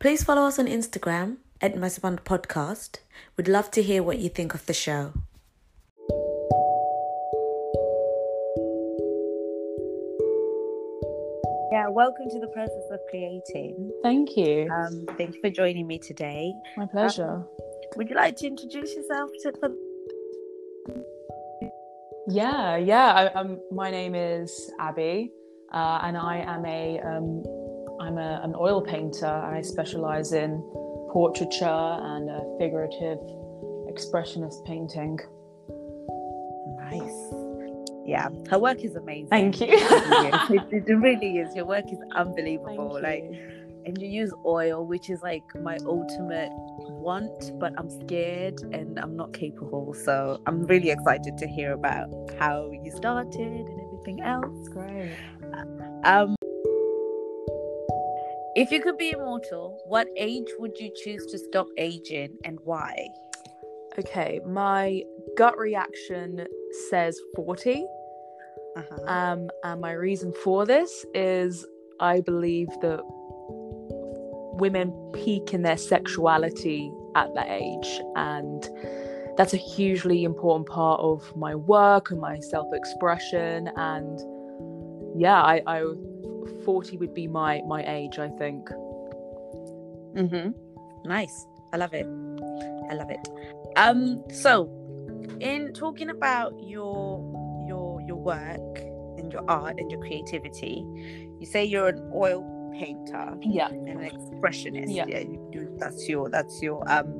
Please follow us on Instagram at Masaband Podcast. We'd love to hear what you think of the show. Yeah, welcome to the process of creating. Thank you. Um, thank you for joining me today. My pleasure. Um, would you like to introduce yourself to? For... Yeah, yeah. I, um, my name is Abi, uh, and I am a um, I'm a, an oil painter. I specialize in portraiture and figurative expressionist painting. Nice yeah, her work is amazing. Thank you. it, it, really is. Your work is unbelievable. like, and you use oil, which is like my ultimate want, but I'm scared and I'm not capable. So I'm really excited to hear about how you started and everything else. Great. Um, if you could be immortal, what age would you choose to stop aging and why? Okay, my gut reaction says 40. Uh-huh. Um, and my reason for this is I believe that women peak in their sexuality at that age. And that's a hugely important part of my work and my self expression. And yeah, I, I 40 would be my, my age, I think. Mm-hmm. Nice. I love it. I love it. Um, so in talking about your your your work and your art and your creativity, you say you're an oil painter, yeah, and an expressionist. Yeah, yeah you, that's your that's your um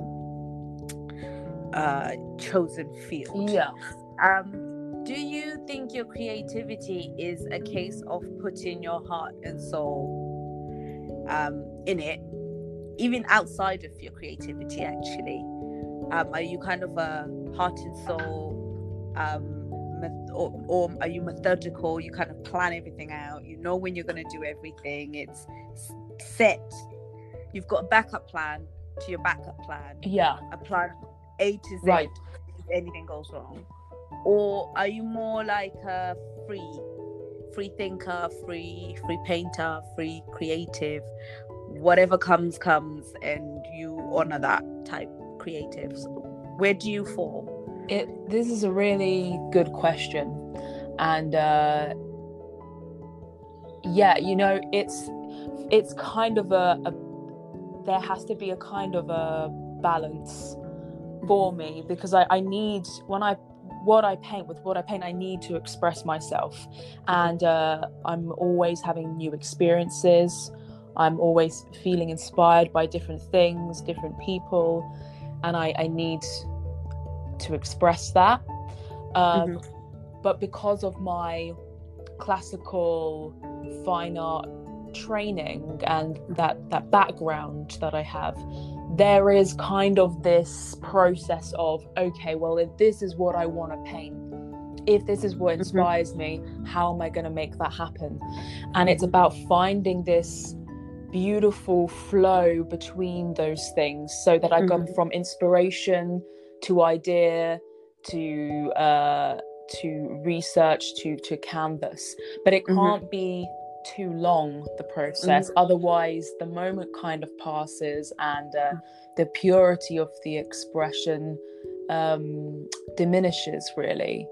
uh chosen field. Yeah. Um, do you think your creativity is a case of putting your heart and soul um in it, even outside of your creativity, actually? Um, are you kind of a heart and soul, um, or, or are you methodical? You kind of plan everything out. You know when you're going to do everything. It's set. You've got a backup plan to your backup plan. Yeah. A plan A to Z. Right. If anything goes wrong, or are you more like a free, free thinker, free free painter, free creative? Whatever comes comes, and you honor that type creatives? Where do you fall? It this is a really good question, and uh, yeah, you know, it's it's kind of a, a there has to be a kind of a balance for me because I, I need when I what I paint with what I paint I need to express myself and uh, I'm always having new experiences I'm always feeling inspired by different things different people and I, I need to express that. Um, mm-hmm. But because of my classical fine art training and that that background that I have, there is kind of this process of okay, well, if this is what I want to paint, if this is what mm-hmm. inspires mm-hmm. me, how am I going to make that happen? And it's about finding this beautiful flow between those things so that I mm-hmm. go from inspiration to idea to uh, to research to to canvas but it mm-hmm. can't mm-hmm. be too long the process mm-hmm. otherwise the moment kind of passes and uh, mm. the purity of the expression um, diminishes really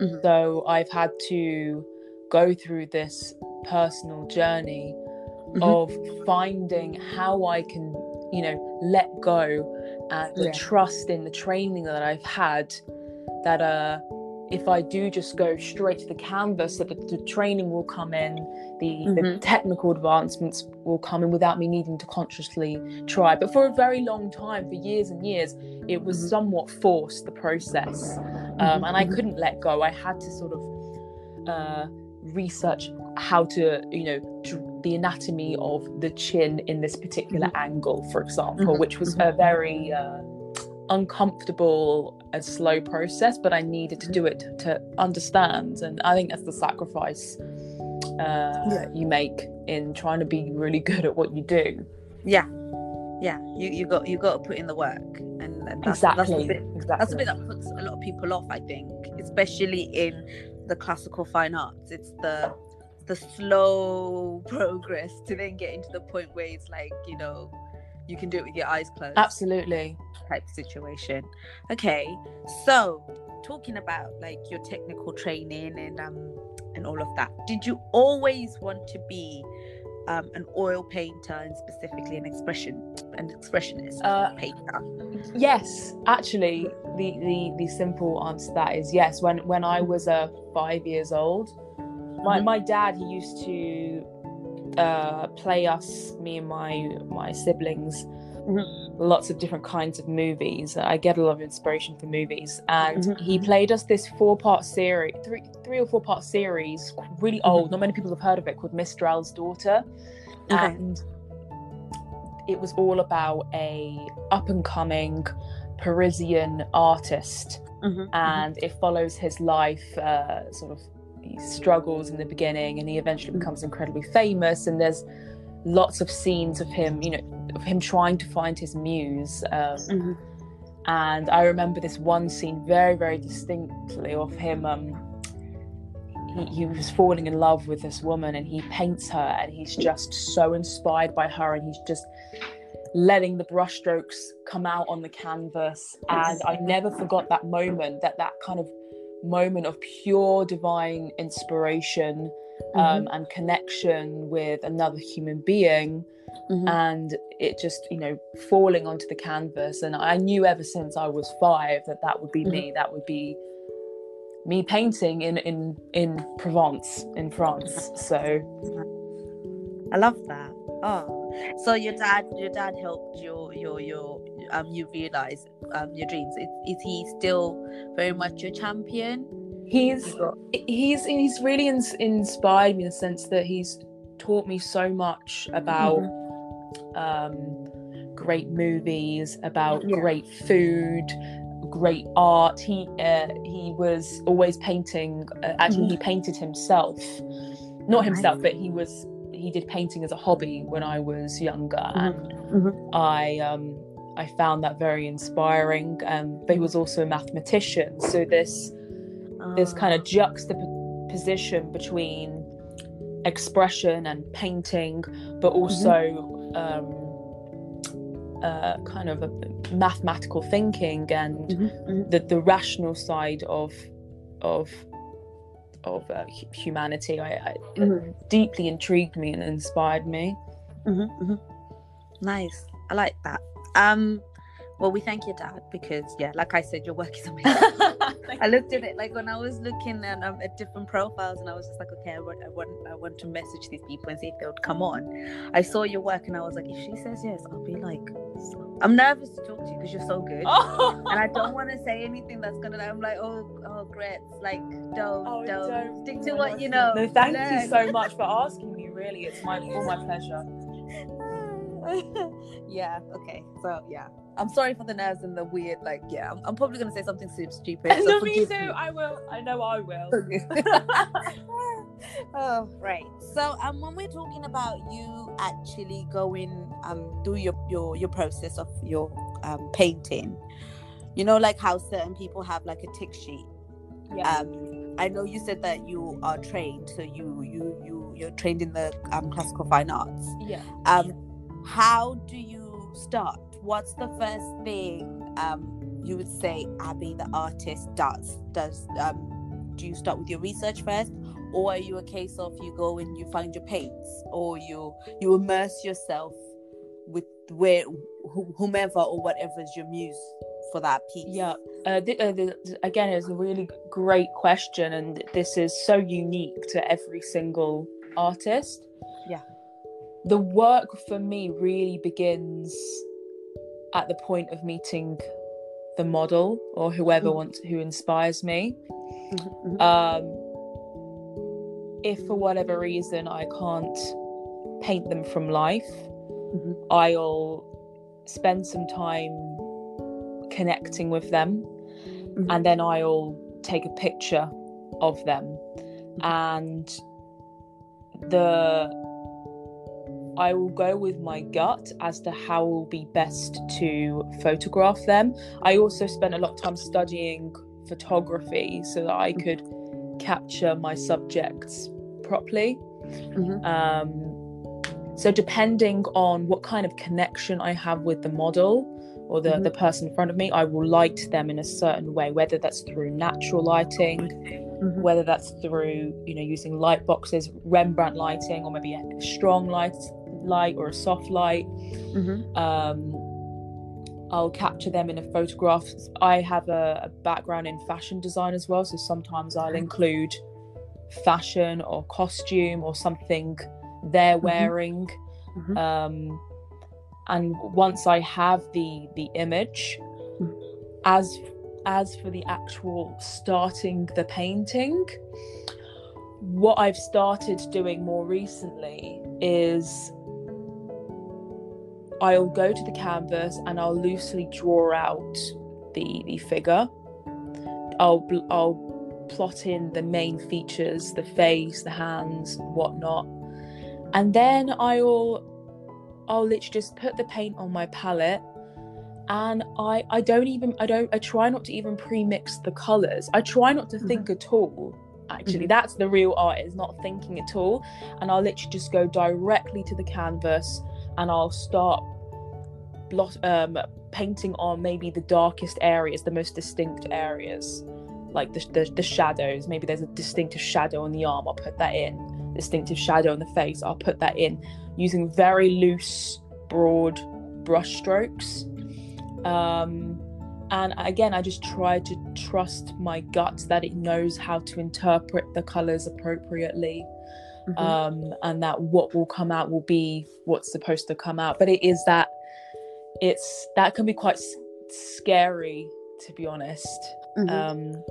mm-hmm. so i've had to go through this personal journey mm-hmm. of finding how I can, you know, let go and yeah. trust in the training that I've had that uh if I do just go straight to the canvas, that the, the training will come in, the, mm-hmm. the, technical advancements will come in without me needing to consciously try. But for a very long time, for years and years, it was mm-hmm. somewhat forced, the process. Um, and I mm-hmm. couldn't let go. I had to sort of uh, research how to, you know, the anatomy of the chin in this particular mm-hmm. angle, for example, mm-hmm. which was mm-hmm. a very uh, uncomfortable and slow process, but I needed to do it to, understand. And I think that's the sacrifice uh, yeah. you make in trying to be really good at what you do. Yeah, yeah. You you got you got to put in the work, and, and that's, exactly. That's the, bit, exactly. that's the bit that puts a lot of people off. I think, especially in the classical fine arts. It's the the slow progress to then getting to the point where it's like you know you can do it with your eyes closed. Absolutely. Type situation. Okay, so talking about like your technical training and um and all of that. Did you always want to be um, an oil painter and specifically an expression an expressionist uh, painter? Yes, actually, the, the the simple answer to that is yes. When when I was uh, five years old, my mm-hmm. my dad he used to uh, play us me and my my siblings mm-hmm. lots of different kinds of movies. I get a lot of inspiration from movies, and mm-hmm. he played us this four part series, three three or four part series, really mm-hmm. old. Not many people have heard of it, called Mistral's Daughter, okay. and it was all about a up and coming Parisian artist, mm-hmm. Mm-hmm. and it follows his life, uh, sort of. He struggles in the beginning and he eventually mm-hmm. becomes incredibly famous and there's lots of scenes of him you know of him trying to find his muse. Um, mm-hmm. And I remember this one scene very, very distinctly of him. Um, he, he was falling in love with this woman and he paints her and he's just so inspired by her and he's just letting the brushstrokes come out on the canvas and i never forgot that moment that that kind of moment of pure divine inspiration um, mm-hmm. and connection with another human being mm-hmm. and it just you know falling onto the canvas and i knew ever since i was five that that would be mm-hmm. me that would be me painting in in in provence in france so i love that oh so your dad your dad helped your your your um you realize um your dreams is, is he still very much your champion he's he's he's really ins- inspired me in the sense that he's taught me so much about mm-hmm um, great movies, about yeah. great food, great art. He uh, he was always painting. Uh, actually, mm-hmm. he painted himself, not himself, but he was he did painting as a hobby when I was younger, mm-hmm. and mm-hmm. I um, I found that very inspiring. Um, but he was also a mathematician, so this this kind of ah. juxtaposition between expression and painting, but mm-hmm. also um, uh, kind of a mathematical thinking and mm-hmm, mm-hmm. the the rational side of of of uh, humanity. I, I mm-hmm. deeply intrigued me and inspired me. Mm-hmm, mm-hmm. Nice, I like that. Um, well, we thank your dad because, yeah, like I said, your work is amazing. I looked at it like when I was looking at, um, at different profiles, and I was just like, okay, I want, I want, I want to message these people and see if they would come on. I saw your work, and I was like, if she says yes, I'll be like, I'm nervous to talk to you because you're so good, oh. and I don't want to say anything that's gonna. I'm like, oh, oh, Gretz, like, don't, oh, don't, don't, stick to what you know. No, thank learn. you so much for asking me. Really, it's my all my pleasure. yeah. Okay. So yeah. I'm sorry for the nerves and the weird, like, yeah, I'm, I'm probably gonna say something super stupid. So no, me too. Me. I will. I know I will. oh, right. So, um, when we're talking about you actually going um do your your your process of your um painting, you know, like how certain people have like a tick sheet. Yeah. Um, I know you said that you are trained, so you you you you're trained in the um classical fine arts. Yeah. Um, how do you start? What's the first thing um, you would say Abi, the artist, does? Does um, do you start with your research first, or are you a case of you go and you find your paints, or you you immerse yourself with where whomever or whatever is your muse for that piece? Yeah, uh, th- uh, th- again, it's a really great question, and this is so unique to every single artist. Yeah, the work for me really begins at the point of meeting the model or whoever mm-hmm. wants who inspires me. Mm-hmm. Um, if for whatever reason I can't paint them from life, mm-hmm. I'll spend some time connecting with them mm-hmm. and then I'll take a picture of them. Mm-hmm. And the I will go with my gut as to how will be best to photograph them. I also spent a lot of time studying photography so that I could capture my subjects properly. Mm-hmm. Um, so depending on what kind of connection I have with the model or the, Mhm. the person in front of me, I will light them in a certain way, whether that's through natural lighting, Mhm. whether that's through you know using light boxes, Rembrandt lighting, or maybe a strong light light or a soft light. Mhm. Um, I'll capture them in a photograph. I have a, a background in fashion design as well, so sometimes I'll include fashion or costume or something they're wearing. Mhm. Um, and once I have the the image, Mhm. as as for the actual starting the painting, what I've started doing more recently is I'll go to the canvas and I'll loosely draw out the the figure. I'll I'll plot in the main features, the face, the hands, whatnot, and then I'll I'll literally just put the paint on my palette, and I I don't even I don't I try not to even pre-mix the colors. I try not to think at all. Actually, Mhm. that's the real art is not thinking at all, and I'll literally just go directly to the canvas and I'll start blot um painting on maybe the darkest areas, the most distinct areas, like the, the the shadows. Maybe there's a distinctive shadow on the arm. I'll put that in. Distinctive shadow on the face. I'll put that in using very loose, broad brush strokes. Um, and again, I just try to trust my gut that it knows how to interpret the colors appropriately Mhm. um, and that what will come out will be what's supposed to come out. But it is that it's that can be quite s- scary, to be honest. Mhm. Um,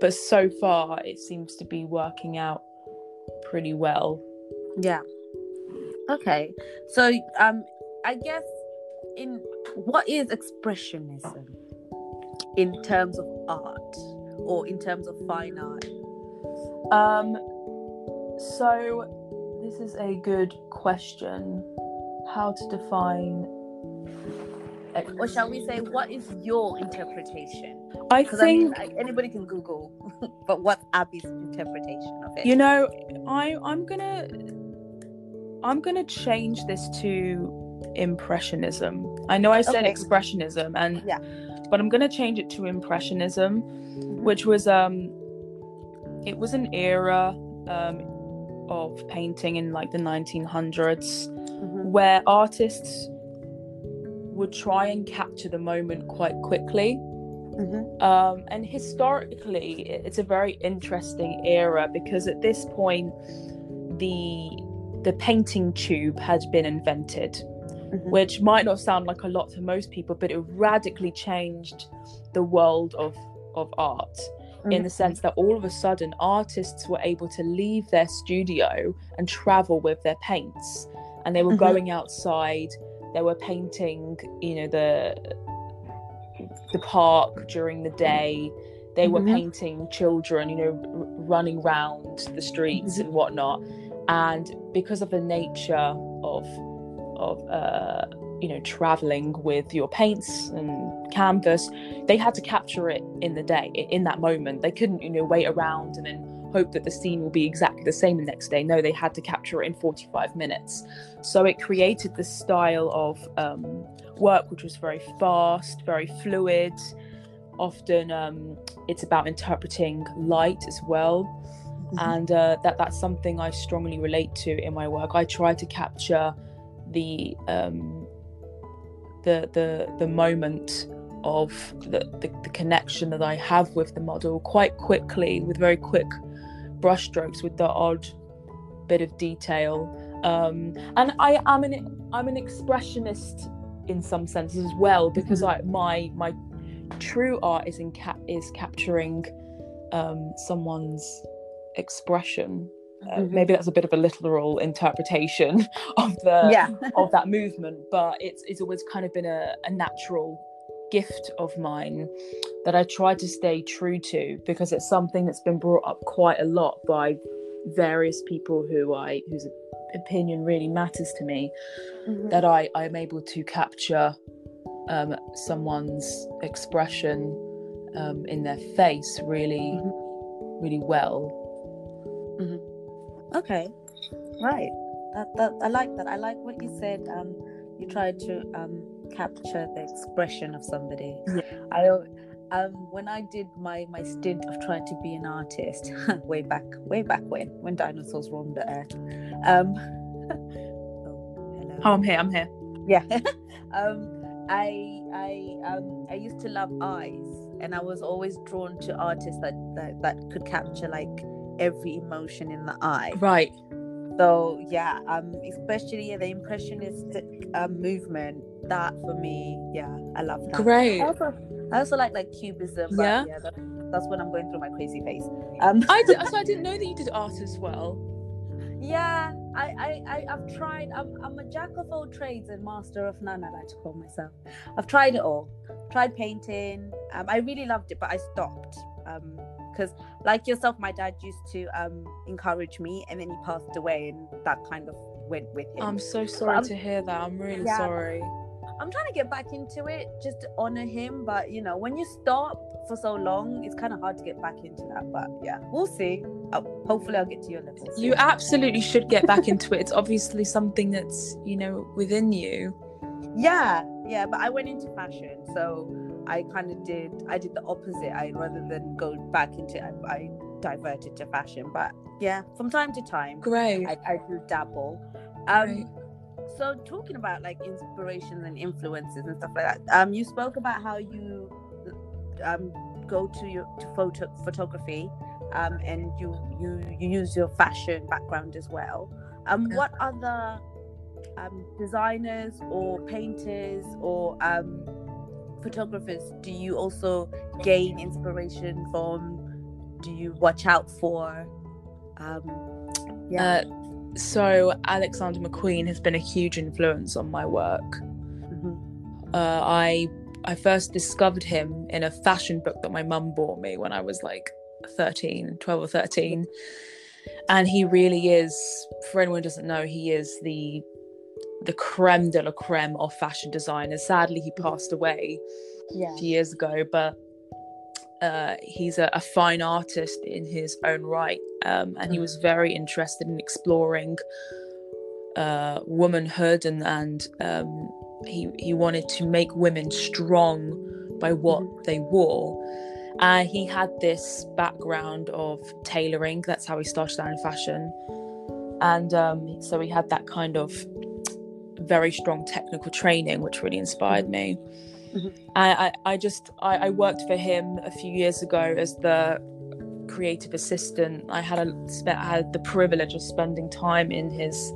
but so far, it seems to be working out pretty well. Yeah. Okay. So um I guess in what is expressionism in terms of art or in terms of fine art? Um, so this is a good question. How to define? Or shall we say what is your interpretation? I Because I mean think anybody can Google, but what's Abi's interpretation of it? you know i i'm gonna i'm gonna change this to impressionism i know i said Okay. expressionism and Yeah. but i'm gonna change it to impressionism which was um it was an era um of painting in like the 1900s Mhm. where artists would try and capture the moment quite quickly Mhm. um, and historically, it's a very interesting era because at this point, the the painting tube had been invented, Mhm. which might not sound like a lot to most people, but it radically changed the world of of art in the sense that all of a sudden artists were able to leave their studio and travel with their paints and they were Mhm. going outside they were painting you know the the park during the day they were Mhm. painting children you know r- running round the streets Mhm. and whatnot and because of the nature of of uh you know traveling with your paints and canvas they had to capture it in the day in that moment. They couldn't you know wait around and then hope that the scene will be exactly the same the next day. No they had to capture it in 45 minutes. So it created this style of um, work which was very fast very fluid. Often um, it's about interpreting light as well. Mhm. and uh, that that's something I strongly relate to in my work. I try to capture the um, the the the moment of the, the the connection that I have with the model quite quickly with very quick brushstrokes with the odd bit of detail. Um, and I am an I'm an expressionist in some senses as well because I my my true art is in cap is capturing um, someone's expression. Uh, Mhm. Maybe that's a bit of a literal interpretation of the yeah. of that movement, but it's it's always kind of been a, a natural gift of mine that I try to stay true to because it's something that's been brought up quite a lot by various people who I whose opinion really matters to me Mhm. that I I'm able to capture um, someone's expression um, in their face really Mhm. really well. Okay. Right. that, that I like that. I like what you said. Um, you tried to um capture the expression of somebody. Yeah. I um when I did my my stint of trying to be an artist way back way back when when dinosaurs roamed the earth. Um, oh, hello. Oh, I'm here. I'm here. Yeah. um, I I um I used to love eyes, and I was always drawn to artists that that, that could capture like every emotion in the eye. Right. So yeah, um, especially the impressionistic um, movement. That for me, yeah, I love that. Great. I also, I also like like cubism. But Yeah. yeah, that, that's when I'm going through my crazy phase. Um, I did, so I didn't know that you did art as well. yeah, I, I, I, I've tried. I'm, I'm a jack of all trades and master of none. I like to call myself. I've tried it all. Tried painting. Um, I really loved it, but I stopped. Um, because like yourself, my dad used to um encourage me, and then he passed away, and that kind of went with him. I'm so sorry I'm- to hear that. I'm really Yeah. sorry. I'm trying to get back into it just to honor him, but you know, when you stop for so long, it's kind of hard to get back into that. But yeah, we'll see. Uh, hopefully, I'll get to your level. You absolutely should get back into it. It's obviously something that's, you know, within you. Yeah, yeah, but I went into fashion, so I kind of did. I did the opposite. I rather than go back into, I, I diverted to fashion. But yeah, from time to time, Great. I, I do dabble. Um, Great. so talking about like inspirations and influences and stuff like that. Um, you spoke about how you um go to your to photo photography, um, and you you you use your fashion background as well. Um, what other um designers or painters or um photographers do you also gain inspiration from? Do you watch out for? Um, yeah. Uh, so Alexander McQueen has been a huge influence on my work. Mhm. Uh, I I first discovered him in a fashion book that my mum bought me when I was like 13, 12 or 13. And he really is, for anyone who doesn't know, he is the the creme de la creme of fashion designers. Sadly, he passed away Yeah. a few years ago, but uh, he's a, a fine artist in his own right. Um, and he was very interested in exploring uh, womanhood and, and um, he, he wanted to make women strong by what they wore. And he had this background of tailoring. That's how he started out in fashion. And um, so he had that kind of very strong technical training, which really inspired me. Mhm. I, I, I just I, I worked for him a few years ago as the creative assistant. I had a spent had the privilege of spending time in his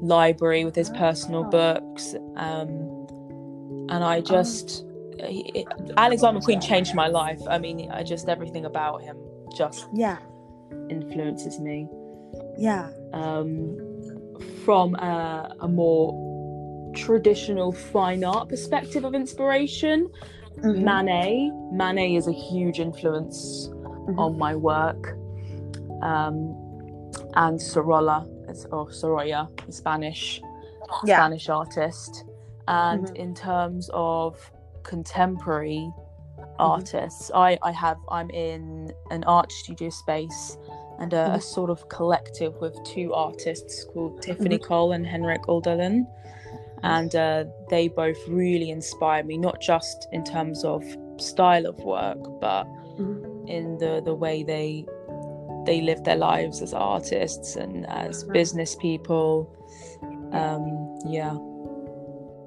library with his personal Ah. books, um, and I just he, Alexander McQueen changed my life. I mean, I just everything about him just Yeah. influences me Yeah. um, from a, a more traditional fine art perspective of inspiration. Mhm. Manet, Manet is a huge influence Mhm. on my work, um, and Sorolla, it's- or Sorolla, a Spanish Yeah. Spanish artist. And Mhm. in terms of contemporary Mm-hmm. artists, I, I have I'm in an art studio space and a, a Mhm. sort of collective with two artists called Tiffany Mm-hmm. Cole and Henrik Alderlin. And uh, they both really inspire me, not just in terms of style of work, but Mhm. in the, the way they they live their lives as artists and as Mhm. business people. Um, yeah.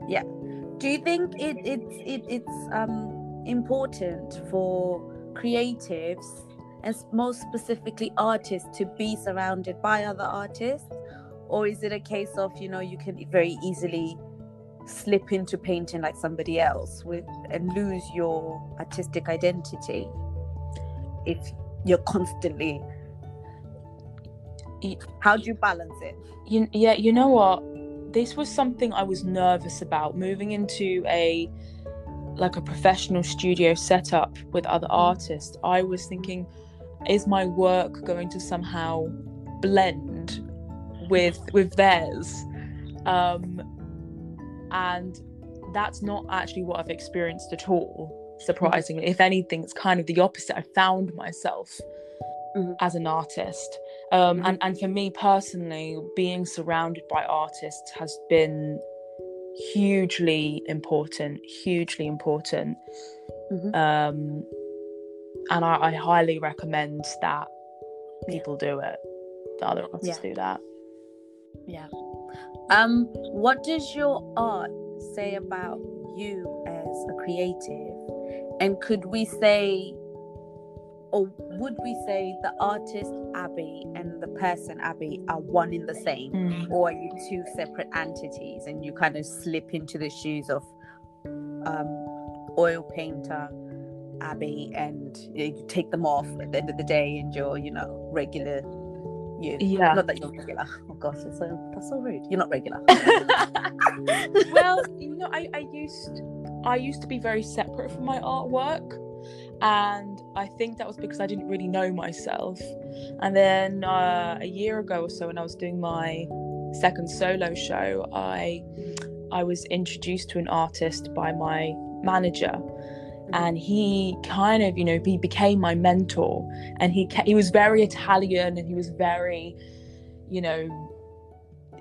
Yeah. Do you think it, it's it, it's um important for creatives and most specifically artists to be surrounded by other artists, or is it a case of you know you can very easily slip into painting like somebody else with and lose your artistic identity if you're constantly how do you balance it? You, yeah you know what? This was something i was nervous about moving into a like a professional studio setup with other mm. artists. I was thinking is my work going to somehow blend with with theirs um and that's not actually what i've experienced at all surprisingly if anything it's kind of the opposite i found myself Mhm. as an artist Um, and, and for me personally, being surrounded by artists has been hugely important, hugely important. Mhm. Um, and I, I highly recommend that people do it. The other artists Yeah. do that. Yeah. Um, what does your art say about you as a creative? And could we say, or would we say, the artist Abi and the person Abi are one in the same? Mm. Or are you two separate entities and you kind of slip into the shoes of um, oil painter Abi and you know, you take them off at the end of the day and you're, you know, regular you? Yeah. Not that you're regular. Oh gosh, that's so that's so rude. You're not regular. well, you know, I, I used I used to be very separate from my artwork, and I think that was because I didn't really know myself. And then uh, a year ago or so, when I was doing my second solo show, I I was introduced to an artist by my manager. And he kind of, you know, he became my mentor, and he he was very Italian, and he was very, you know,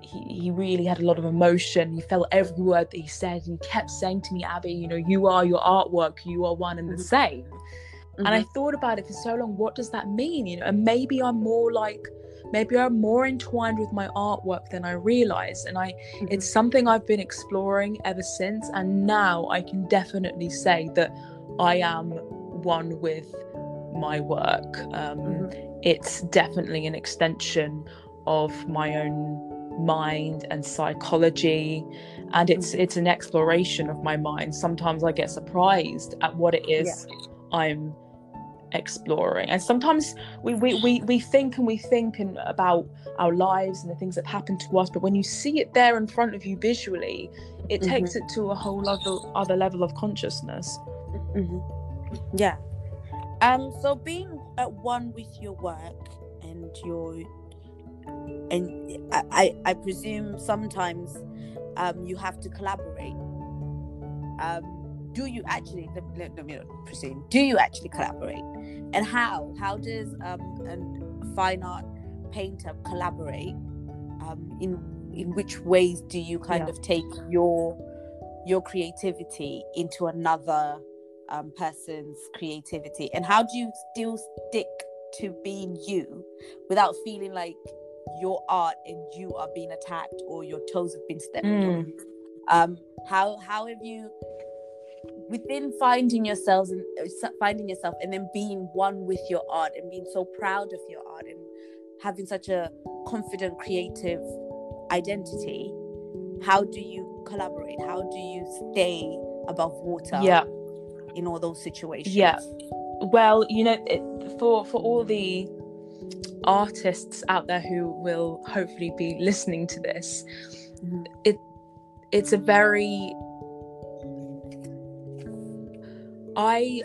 he, he really had a lot of emotion. He felt every word that he said, and he kept saying to me, Abi, you know, you are your artwork, you are one and the Mhm. same. And I Mhm. thought about it for so long. What does that mean? You know, and maybe I'm more like, maybe I'm more entwined with my artwork than I realized. And I, Mhm. it's something I've been exploring ever since. And now I can definitely say that I am one with my work. Um, Mhm. It's definitely an extension of my own mind and psychology and it's Mhm. it's an exploration of my mind sometimes i get surprised at what it is i'm exploring and sometimes we, we we we think and we think and about our lives and the things that happen to us but when you see it there in front of you visually it Mhm. takes it to a whole other other level of consciousness Mhm. Yeah. Um. So being at one with your work and your, and I, I, I presume sometimes, um, you have to collaborate. Um. Do you actually? Let, let, let me not presume. Do you actually collaborate? And how? How does um a fine art painter collaborate? Um. In in which ways do you kind Yeah. of take your your creativity into another um, person's creativity? And how do you still stick to being you without feeling like your art and you are being attacked or your toes have been stepped on? Um how how have you within finding yourselves and uh, finding yourself and then being one with your art and being so proud of your art and having such a confident creative identity how do you collaborate? How do you stay above water? Yeah in all those situations. Yeah. well you know it, for for all the artists out there who will hopefully be listening to this Mhm. it it's a very i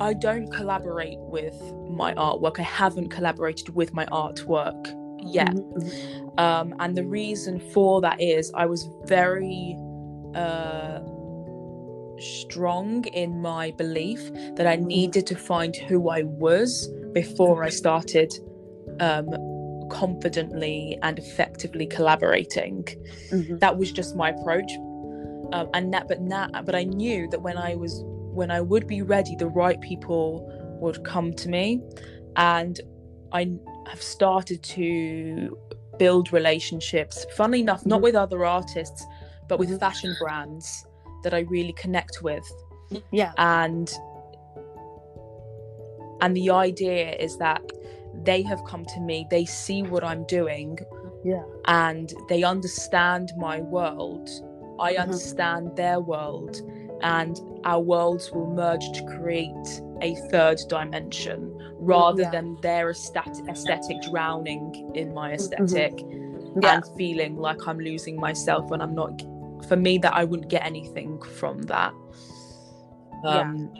i don't collaborate with my artwork. I haven't collaborated with my artwork yet. Mhm, um, and the reason for that is I was very uh, strong in my belief that I needed to find who I was before I started um, confidently and effectively collaborating. mhm, That was just my approach, um, and that. But now, but I knew that when I was when I would be ready, the right people would come to me, and I have started to build relationships funnily enough not Mhm. with other artists but with Mhm. fashion brands that i really connect with. Yeah. And and the idea is that they have come to me they see what i'm doing yeah. and they understand my world. I Mhm. understand their world and our worlds will merge to create a third dimension rather Yeah. than their aesthetic, aesthetic drowning in my esthetic yeah. and feeling like i'm losing myself when i'm not for me that i wouldn't get anything from that Yeah. um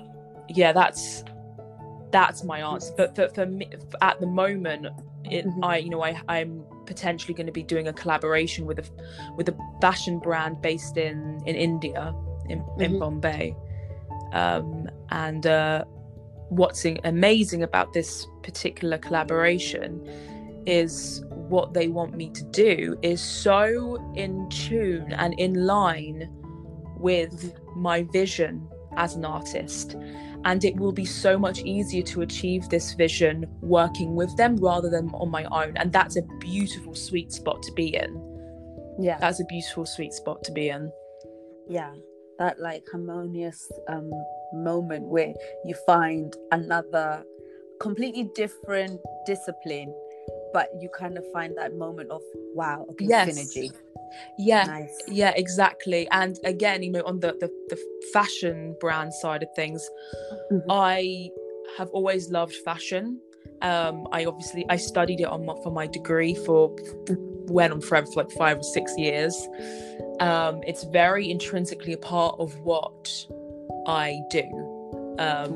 yeah, that's that's my answer but for, for me at the moment it Mhm. i you know i i'm potentially going to be doing a collaboration with a with a fashion brand based in in india in, in Mhm. bombay um and uh what's amazing about this particular collaboration is what they want me to do is so in tune and in line with my vision as an artist. And it will be so much easier to achieve this vision working with them rather than on my own. And that's a beautiful, sweet spot to be in. Yeah. That's a beautiful, sweet spot to be in. Yeah. That like harmonious um moment where you find another completely different discipline but you kind of find that moment of wow okay Yes. synergy Yeah. nice Yeah, exactly. And again, you know, on the, the, the fashion brand side of things, Mhm. I have always loved fashion. Um, I obviously I studied it on my, for my degree for went on forever for like five or six years. Um, it's very intrinsically a part of what I do. Um,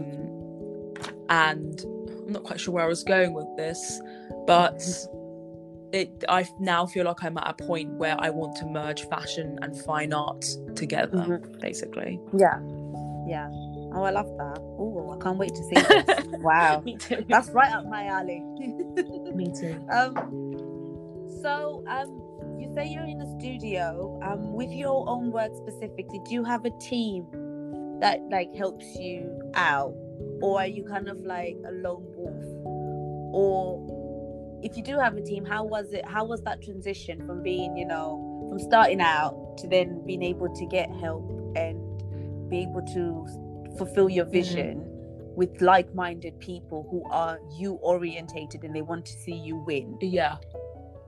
and I'm not quite sure where I was going with this, but it I now feel like I'm at a point where I want to merge fashion and fine art together, Mhm. basically. yeah. Yeah. Oh i love that. Oh i can't wait to see this. Wow. Me too. that's right up my alley. Me too. um so um you say you're in a studio. Um with your own work specifically do you have a team that like helps you out? Or are you kind of like a lone wolf? Or if you do have a team how was it how was that transition from being you know from starting out to then being able to get help and be able to fulfill your vision with like-minded people who are you orientated and they want to see you win Yeah.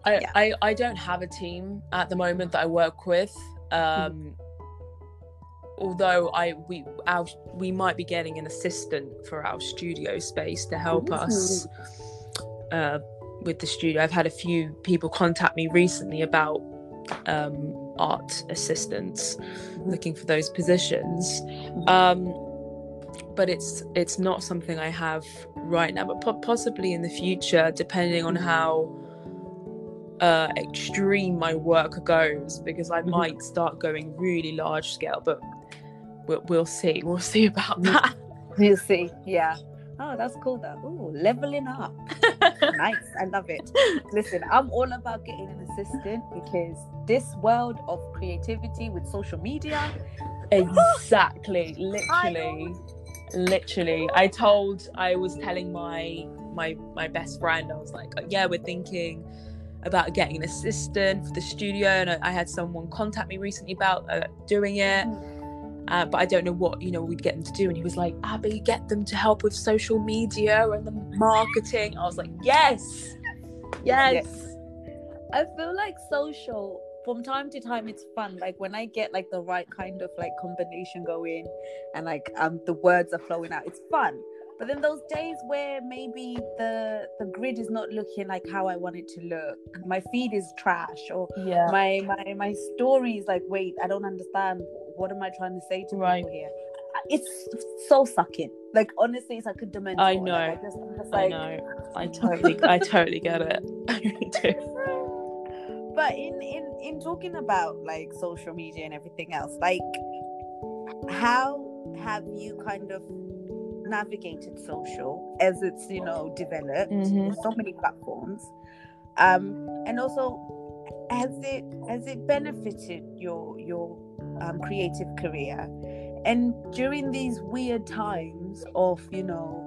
I, Yeah. I, I don't have a team at the moment that I work with. Um, Although I we our we might be getting an assistant for our studio space to help us uh, with the studio. I've had a few people contact me recently about um, art assistants, looking for those positions. Um, but it's it's not something I have right now, but po- possibly in the future, depending on how uh, extreme my work goes, because I Mhm. might start going really large scale. But we'll, we'll see. We'll see about that. you see yeah oh that's cool though. Ooh, leveling up. Nice i love it. Listen i'm all about getting an assistant because this world of creativity with social media exactly literally literally. I told i was telling my my my best friend i was like yeah we're thinking about getting an assistant for the studio and i, I had someone contact me recently about uh, doing it uh, but i don't know what you know we'd get them to do and he was like abi get them to help with social media and the marketing i was like yes yes, I feel like social from time to time it's fun. Like when I get like the right kind of like combination going and like um the words are flowing out, it's fun. But then those days where maybe the the grid is not looking like how I want it to look, my feed is trash, or yeah my my my story is like, wait, I don't understand. What am I trying to say to Right. people here? It's so sucking. Like honestly, it's like a dimension. I know. Like, I just, just i know i totally i totally get it i really do but in in in talking about like social media and everything else like how have you kind of navigated social as it's you know developed Mhm. so many platforms um and also has it has it benefited your your um, creative career. And during these weird times of you know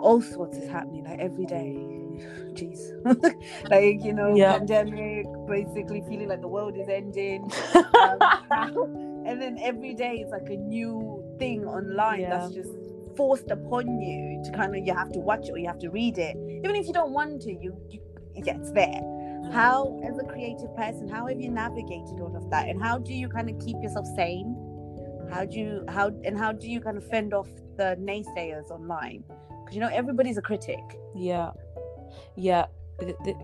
all sorts is happening like every day jeez. Like you know Yeah. pandemic basically feeling like the world is ending. Um, and then every day it's like a new thing online that's just forced upon you to kind of you have to watch it or you have to read it. Even if you don't want to you, you yeah it's there how as a creative person how have you navigated all of that? And how do you kind of keep yourself sane? How do you how and how do you kind of fend off the naysayers online? Because you know everybody's a critic. Yeah. Yeah. Th- th-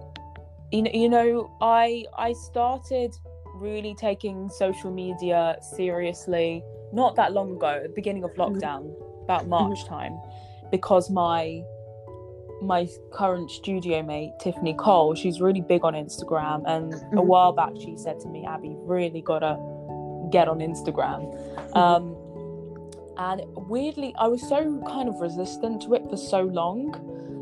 you know, you know i i started really taking social media seriously not that long ago beginning of mm-hmm. lockdown about march mm-hmm. time because my my current studio mate tiffany cole she's really big on instagram and a Mhm. while back she said to me abi you've really gotta get on instagram um and weirdly i was so kind of resistant to it for so long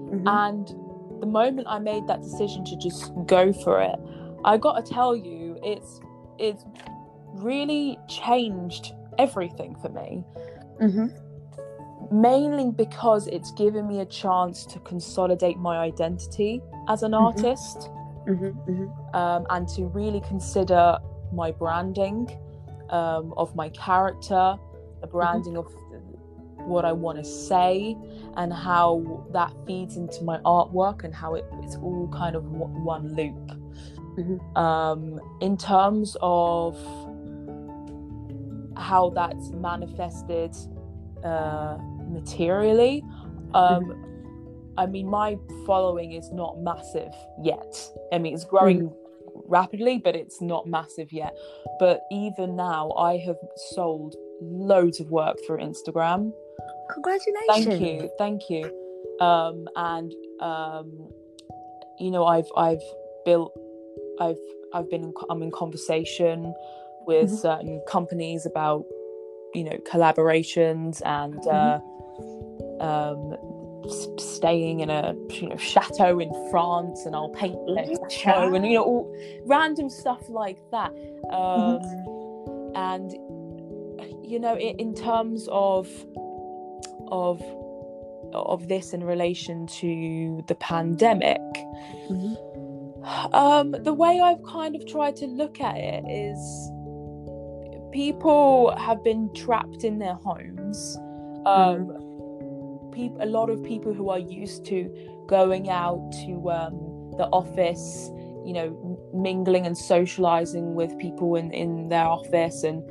Mm-hmm. and the moment I made that decision to just go for it, I got to tell you, it's it's really changed everything for me. Mm-hmm. Mainly because it's given me a chance to consolidate my identity as an Mhm. artist Mm-hmm. um, and to really consider my branding um, of my character, the branding of what I want to say, and how that feeds into my artwork and how it, it's all kind of one loop. Mhm. Um, in terms of how that's manifested uh, materially, um, I mean, my following is not massive yet. I mean, it's growing rapidly, but it's not massive yet. But even now, I have sold loads of work through Instagram. Congratulations. Thank you, thank you. Um, and um, you know, I've I've built, I've I've been in, I'm in conversation with Mhm. certain companies about you know collaborations and. Uh, um, s- staying in a you know chateau in France, and I'll paint the chateau, and you know all random stuff like that. Um, And you know, in, in terms of of of this in relation to the pandemic, Mhm. um, the way I've kind of tried to look at it is people have been trapped in their homes. Um, people, a lot of people who are used to going out to um, the office, you know, mingling and socializing with people in, in their office, and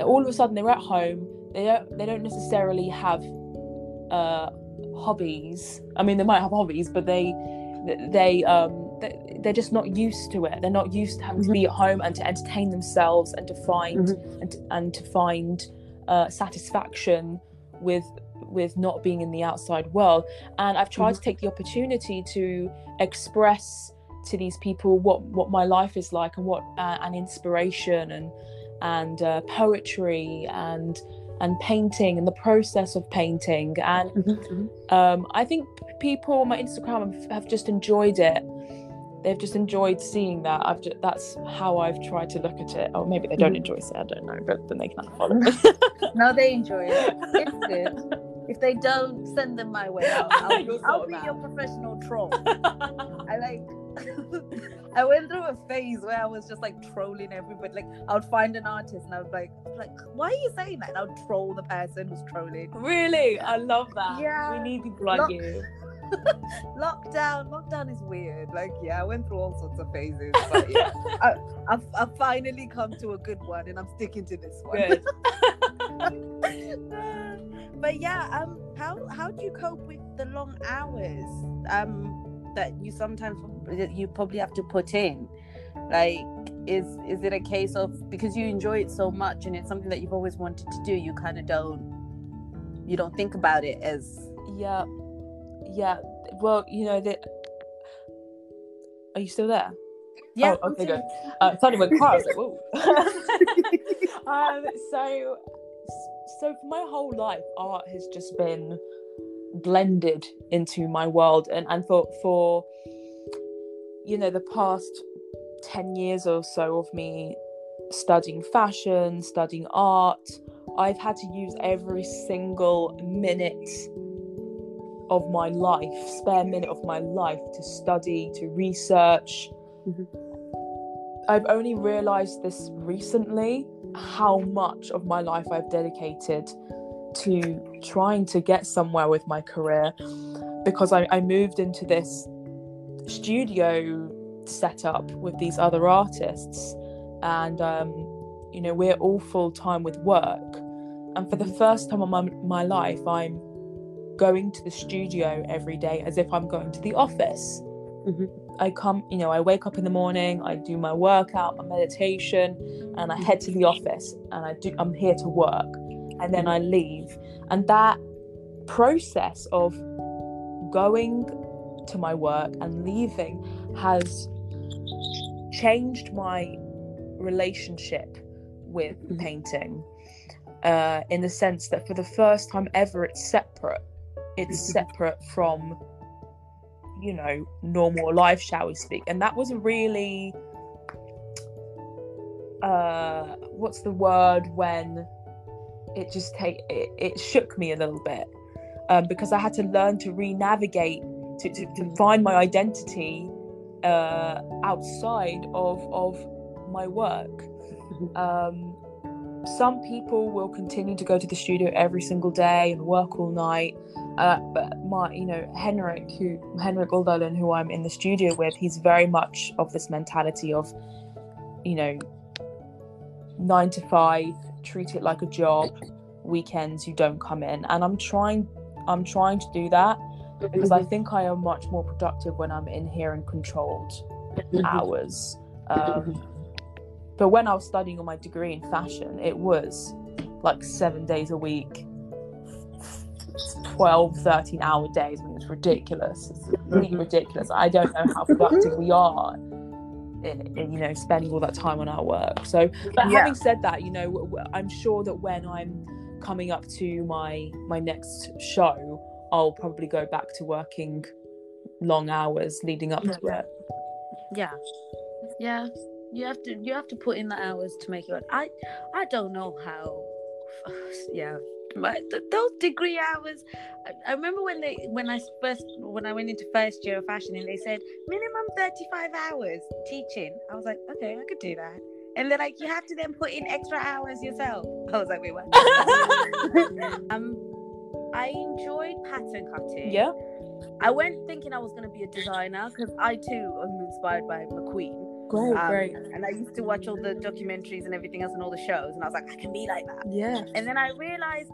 all of a sudden they're at home. They don't they don't necessarily have uh, hobbies. I mean, they might have hobbies, but they they um they, they're just not used to it. They're not used to having to be at home and to entertain themselves and to find and and to find uh, satisfaction with with not being in the outside world. And I've tried to take the opportunity to express to these people what what my life is like and what uh, and inspiration and and uh, poetry and and painting and the process of painting and Mhm. um, I think people on my Instagram have, have just enjoyed it. They've just enjoyed seeing that. I've just, that's how I've tried to look at it. Or maybe they don't Mhm. enjoy it. I don't know, but then they can unfollow me. No, they enjoy it. It's good. If they don't, send them my way. I'll, I'll, You'll I'll be your professional troll. I like. I went through a phase where I was just like trolling everybody. Like I would find an artist and I would like, like, why are you saying that? And I would troll the person who's trolling. really, I love that. Yeah. we need to plug Look- you. Lockdown, lockdown is weird. Like, yeah, I went through all sorts of phases, but yeah, I, I've, I've finally come to a good one, and I'm sticking to this one. But yeah, um, how how do you cope with the long hours um that you sometimes that you probably have to put in? Like, is is it a case of because you enjoy it so much and it's something that you've always wanted to do, you kind of don't you don't think about it as Yeah, yeah. Well, you know that. Are you still there? yeah. Oh, okay, good. Uh, suddenly went quiet. I was like, "Whoa." um, so, so for my whole life, art has just been blended into my world, and and for for you know the past ten years or so of me studying fashion, studying art, I've had to use every single minute of my life, spare minute of my life to study, to research. Mhm. I've only realized this recently how much of my life I've dedicated to trying to get somewhere with my career because I, I moved into this studio setup with these other artists and um, you know we're all full time with work and for the first time in my, my life i'm going to the studio every day as if i'm going to the office Mhm. i come you know i wake up in the morning i do my workout my meditation and i head to the office and i do i'm here to work and then i leave and that process of going to my work and leaving has changed my relationship with Mhm. painting uh, in the sense that for the first time ever it's separate it's Mhm. separate from you know normal life shall we speak. And that was a really uh what's the word when it just take it, it shook me a little bit um, because i had to learn to re-navigate to, to, to find my identity uh, outside of of my work. Um, some people will continue to go to the studio every single day and work all night uh, but my, you know, Henrik, who Henrik Uldalen, who I'm in the studio with, he's very much of this mentality of, you know, nine to five, treat it like a job. Weekends you don't come in, and I'm trying, I'm trying to do that because I think I am much more productive when I'm in here in controlled hours. Um, but when I was studying on my degree in fashion, it was like seven days a week 12 13 hour days I mean it's ridiculous. It's really ridiculous. I don't know how productive we are in, in, you know spending all that time on our work. So but yeah. having said that you know I'm sure that when I'm coming up to my my next show I'll probably go back to working long hours leading up to it. Yeah. Yeah. You have to you have to put in the hours to make it work. I I don't know how yeah my th- those degree hours I, I, remember when they when i first when i went into first year of fashion and they said minimum 35 hours teaching. I was like okay i could do that. And they're like you have to then put in extra hours yourself. I was like wait what? Um i enjoyed pattern cutting. Yeah. I went thinking i was going to be a designer because i too am inspired by mcqueen Great, um, great. And I used to watch all the documentaries and everything else and all the shows, and I was like, I can be like that. Yeah. And then I realized,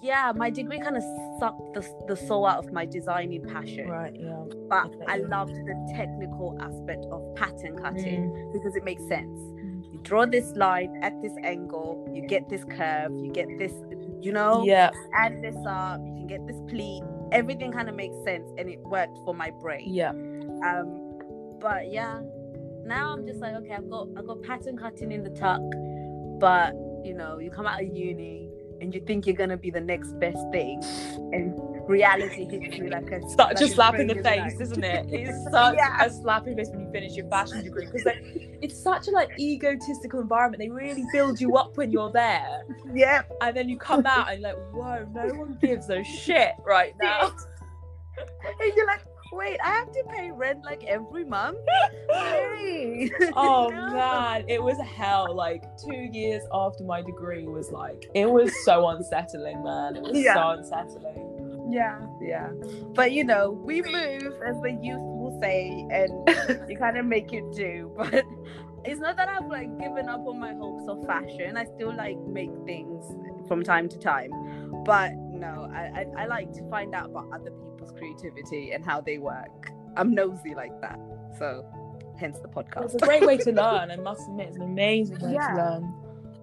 yeah, my degree kind of sucked the, the soul out of my designing passion. Right, yeah. But okay. I loved the technical aspect of pattern cutting mm. because it makes sense. Mm. You draw this line at this angle, you get this curve, you get this, you know, yeah. add this up, you can get this pleat. Everything kind of makes sense and it worked for my brain. Yeah. Um, but yeah, now I'm just like, okay, I've got I've got pattern cutting in the tuck, but you know, you come out of uni and you think you're gonna be the next best thing, and reality hits you like a such like a slap in the face, isn't it? It's such yeah. a slap in the face when you finish your fashion degree because like, it's such a like egotistical environment. They really build you up when you're there. Yeah, and then you come out and like, whoa, no one gives a shit right now. and you're like, wait, I have to pay rent like every month? hey. Oh no. man, it was hell. Like two years after my degree was like, it was so unsettling, man. It was yeah. so unsettling. Yeah, yeah. But you know, we move as the youth will say, and you kind of make it do. But it's not that I've like given up on my hopes of fashion. I still like make things from time to time. But no, I, I, I like to find out about other people's creativity and how they work. I'm nosy like that. So hence the podcast. It's a great way to learn, I must admit, it's an amazing way yeah. to learn.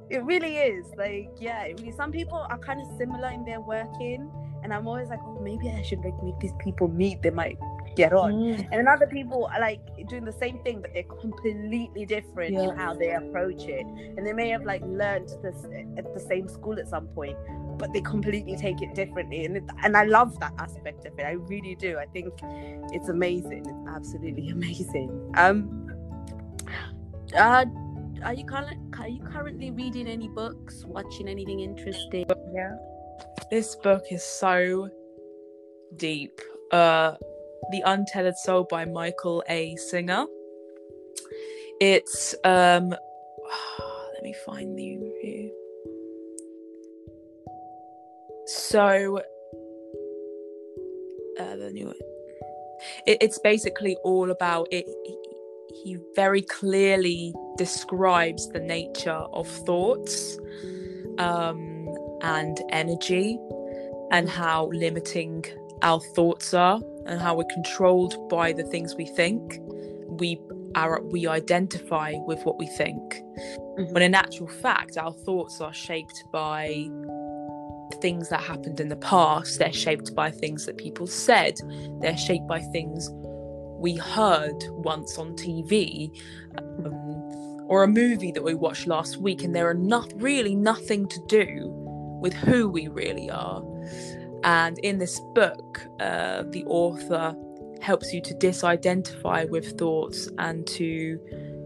It really is. Like, yeah, really, some people are kind of similar in their working, and I'm always like, oh, maybe I should like make these people meet. They might get on. Mm. And other people are like doing the same thing, but they're completely different yeah. in how they approach it. And they may have like learned this at the same school at some point, but they completely take it differently. And it, and I love that aspect of it. I really do. I think it's amazing. It's absolutely amazing. Um. Uh, are you currently are you currently reading any books, watching anything interesting? Yeah. This book is so deep. Uh the Untethered Soul by Michael A. Singer. It's um let me find the review. So uh, the new it, it's basically all about it he very clearly describes the nature of thoughts um, and energy and how limiting our thoughts are and how we're controlled by the things we think. We are we identify with what we think. Mm-hmm. when in actual fact our thoughts are shaped by things that happened in the past. They're shaped by things that people said. They're shaped by things we heard once on tv um, or a movie that we watched last week. And there are not really nothing to do with who we really are and in this book, uh, the author helps you to disidentify with thoughts and to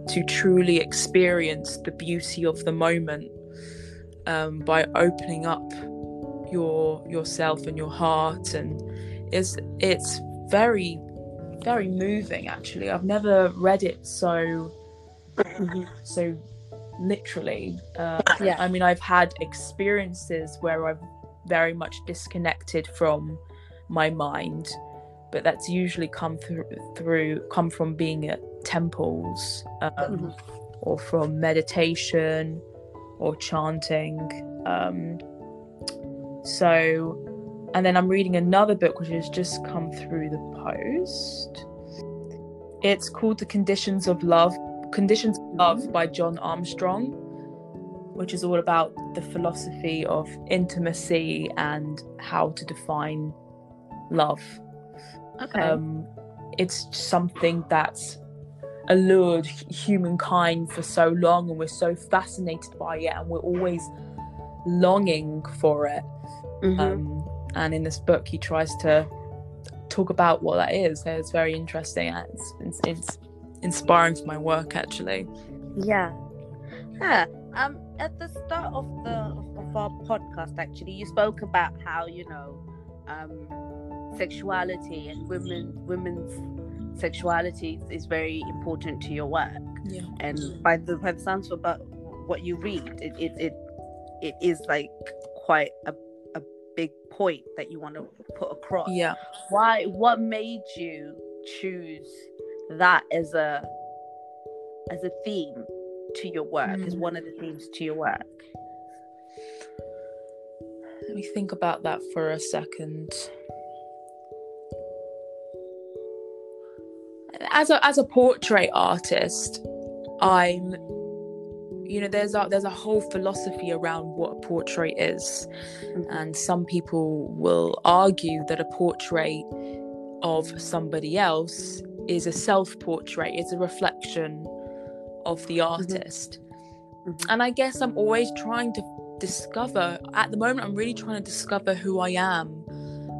to truly experience the beauty of the moment um, by opening up your yourself and your heart and it's it's very very moving actually i've never read it so Mm-hmm. so literally uh, Yeah. i mean i've had experiences where i've very much disconnected from my mind but that's usually come through through come from being at temples um, Mhm. or from meditation or chanting um, so and then i'm reading another book which has just come through the post. It's called the conditions of love conditions of love by john armstrong which is all about the philosophy of intimacy and how to define love Okay. um, it's something that's allured humankind for so long and we're so fascinated by it and we're always longing for it Mhm. um, and in this book he tries to talk about what that is so it's very interesting and it's, it's, it's inspiring for my work actually Yeah. Yeah. Um, at the start of the of our podcast, actually, you spoke about how you know, um, sexuality and women women's sexuality is, very important to your work. yeah And by the by the sounds of about what you read, it it it, it is like quite a a big point that you want to put across. yeah Why? What made you choose that as a as a theme to your work? Mm. one of the themes to your work? let me think about that for a second as a as a portrait artist i'm you know there's a there's a whole philosophy around what a portrait is and some people will argue that a portrait of somebody else is a self portrait it's a reflection of the artist Mhm. and i guess i'm always trying to discover at the moment i'm really trying to discover who i am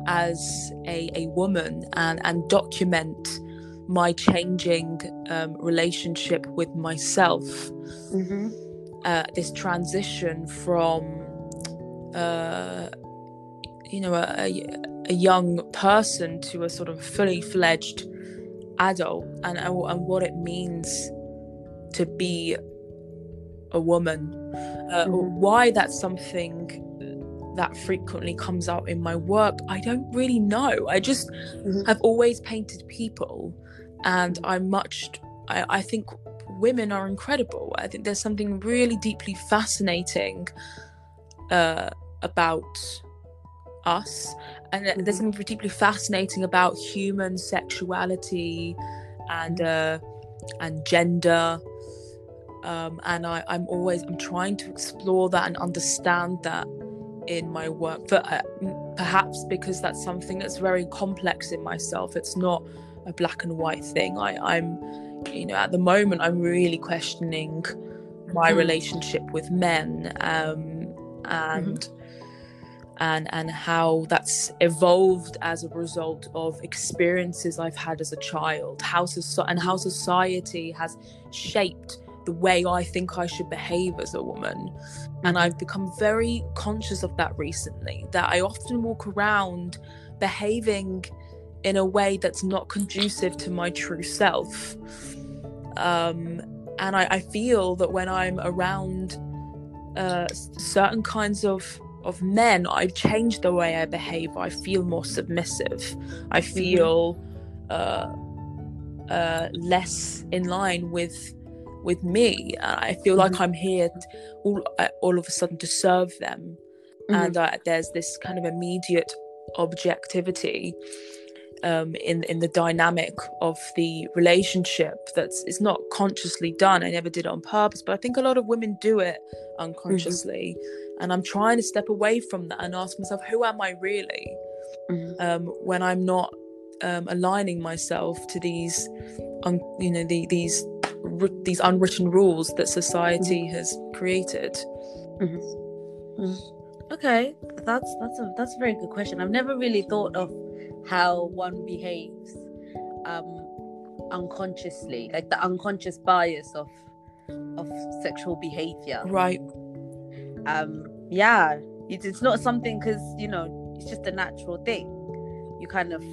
as a, a woman and and document my changing um, relationship with myself Mm-hmm. uh, this transition from uh, you know a, a, a young person to a sort of fully fledged adult and and what it means to be a woman uh, Mhm. why that's something that frequently comes out in my work i don't really know i just Mhm. have always painted people and i'm much I, I think women are incredible i think there's something really deeply fascinating uh, about us and there's Mhm. something deeply fascinating about human sexuality and uh, and gender um, and I, I'm always I'm trying to explore that and understand that in my work. But uh, perhaps because that's something that's very complex in myself. It's not a black and white thing. I, I'm, you know, at the moment I'm really questioning my Mhm. relationship with men um, and. And, and how that's evolved as a result of experiences I've had as a child, how soci- and how society has shaped the way I think I should behave as a woman. And I've become very conscious of that recently, that I often walk around behaving in a way that's not conducive to my true self. Um, and I, I feel that when I'm around uh, certain kinds of of men, I've changed the way I behave. I feel more submissive. I feel uh, uh, less in line with with me. I feel like I'm here t- all uh, all of a sudden to serve them, and uh, there's this kind of immediate objectivity um, in in the dynamic of the relationship that's it's not consciously done. I never did it on purpose, but I think a lot of women do it unconsciously, and I'm trying to step away from that and ask myself, who am I really? Mhm. um, when I'm not um, aligning myself to these, un- you know, the, these these unwritten rules that society has created. Okay, that's that's a that's a very good question. I've never really thought of how one behaves um unconsciously like the unconscious bias of of sexual behavior. Right. Um yeah it, it's not something because you know it's just a natural thing. You kind of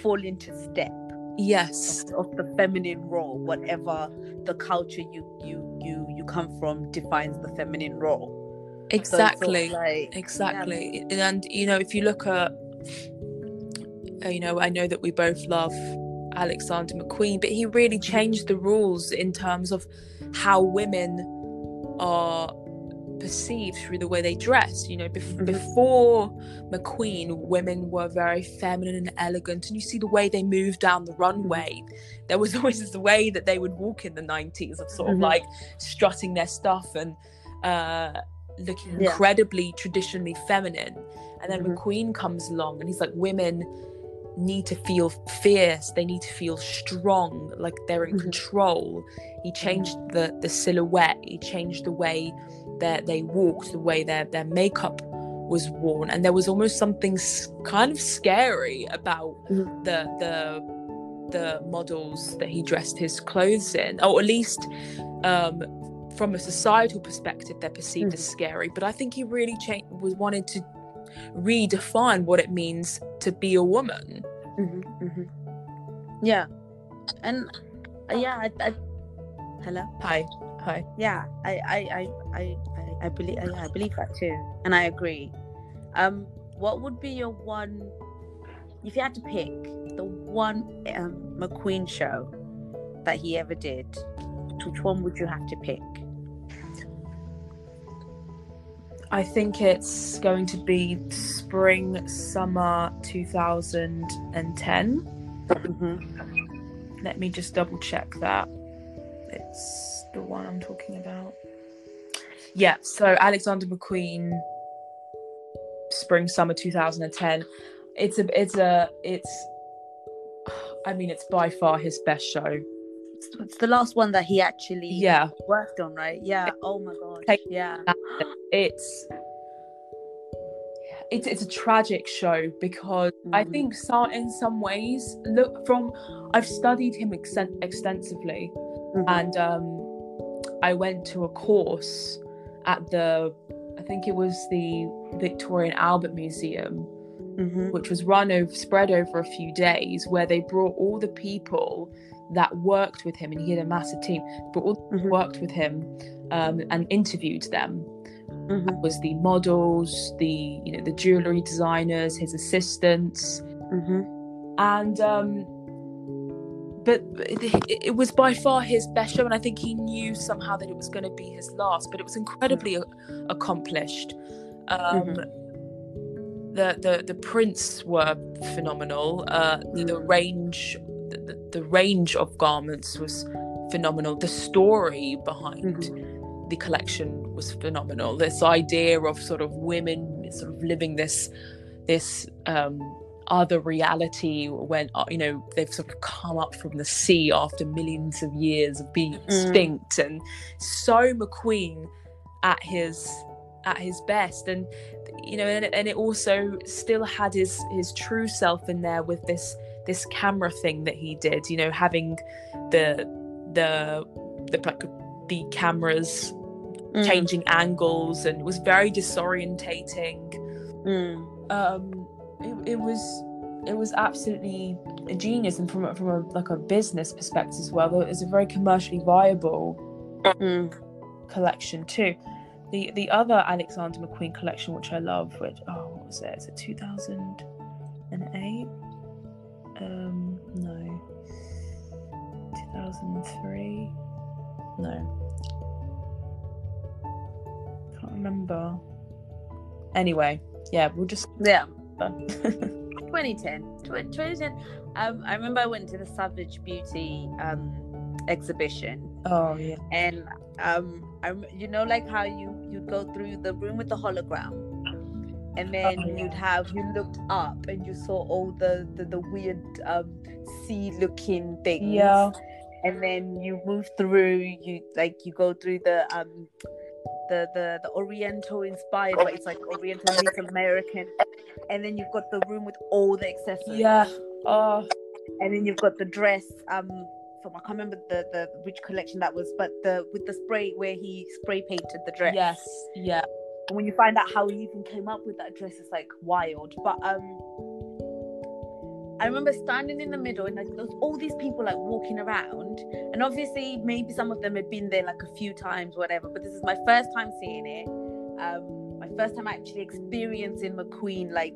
fall into step yes. of, of the feminine role whatever the culture you you you you come from defines the feminine role. So it's sort of exactly. like, exactly. and you know if you look at uh, you know i know that we both love alexander mcqueen but he really changed the rules in terms of how women are perceived through the way they dress you know bef- Mhm. before mcqueen women were very feminine and elegant and you see the way they moved down the runway there was always the way that they would walk in the 90s of sort of Mhm. like strutting their stuff and uh looking Yeah. incredibly traditionally feminine and then Mhm. mcqueen comes along and he's like women need to feel fierce they need to feel strong like they're in Mhm. control. He changed the the silhouette he changed the way that they walked the way their their makeup was worn. And there was almost something kind of scary about Mhm. the the the models that he dressed his clothes in. Or at least um from a societal perspective they're perceived as scary. But i think he really changed was wanted to redefine what it means to be a woman Mhm, mhm. yeah and uh, yeah I, I hello hi hi yeah I I I I I, I believe I, I believe that too, and I agree. Um, what would be your one if you had to pick the one um, McQueen show that he ever did? Which one would you have to pick? I think it's going to be spring summer 2010. Mm-hmm. Let me just double check that. It's the one I'm talking about. Yeah, so Alexander McQueen spring summer 2010. It's a it's a it's I mean it's by far his best show. It's, the last one that he actually Yeah, worked on, right? Yeah. Oh my god. Yeah. it's it's it's a tragic show because I Mhm. think some in some ways look from I've studied him exten- extensively Mhm. and um I went to a course at the I think it was the Victoria and Albert Museum Mhm. which was run over spread over a few days where they brought all the people that worked with him and he had a massive team but all Mhm. worked with him um, and interviewed them Mhm. was the models, the you know the jewelry designers, his assistants, Mhm. and um, but it, was by far his best show, and I think he knew somehow that it was going to be his last. But it was incredibly a- accomplished. Um, The the the prints were phenomenal. Uh, the, the range, the, the, range of garments was phenomenal. The story behind the collection was phenomenal. This idea of sort of women sort of living this this um, other reality when uh, you know they've sort of come up from the sea after millions of years of being extinct, and so McQueen at his at his best, and you know, and, and it also still had his his true self in there with this this camera thing that he did. You know, having the the the like the cameras Mm. changing angles and it was very disorientating Mm. um it, it was it was absolutely a genius and from a, from a like a business perspective as well it was a very commercially viable Mm. collection too the the other alexander mcqueen collection which i love which oh what was it is it 2008 um 2003 no. Can't remember. Anyway yeah we'll just Yeah. 2010 2010 um i remember i went to the savage beauty um exhibition. Oh yeah. And um I, rem- you know like how you you'd go through the room with the hologram? And then Oh, yeah. you'd have you looked up and you saw all the the, the weird um sea looking things. Yeah and then you move through you like you go through the um the the, the oriental inspired but it's like oriental meets american and then you've got the room with all the accessories yeah oh and then you've got the dress. Um, from I can't remember the the which collection that was, but the with the spray where he spray painted the dress. Yes, yeah. And when you find out how he even came up with that dress, it's like wild. But um, I remember standing in the middle and like there's all these people like walking around, and obviously maybe some of them had been there like a few times, whatever. But this is my first time seeing it. Um, my first time actually experiencing McQueen like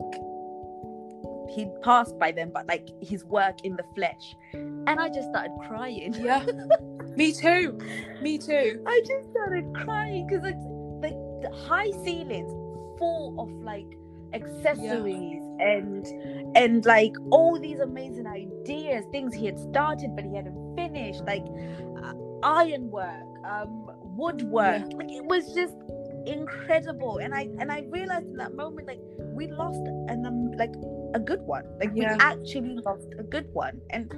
he passed by them, but like his work in the flesh. And I just started crying. Yeah. Me too. Me too. I just started crying because it's like the high ceilings full of like accessories yeah. And and like all these amazing ideas, things he had started but he hadn't finished, like uh, ironwork, um, woodwork. Yeah. Like it was just incredible. And I and I realized in that moment like we lost an um, like a good one. Like yeah. we actually lost a good one. And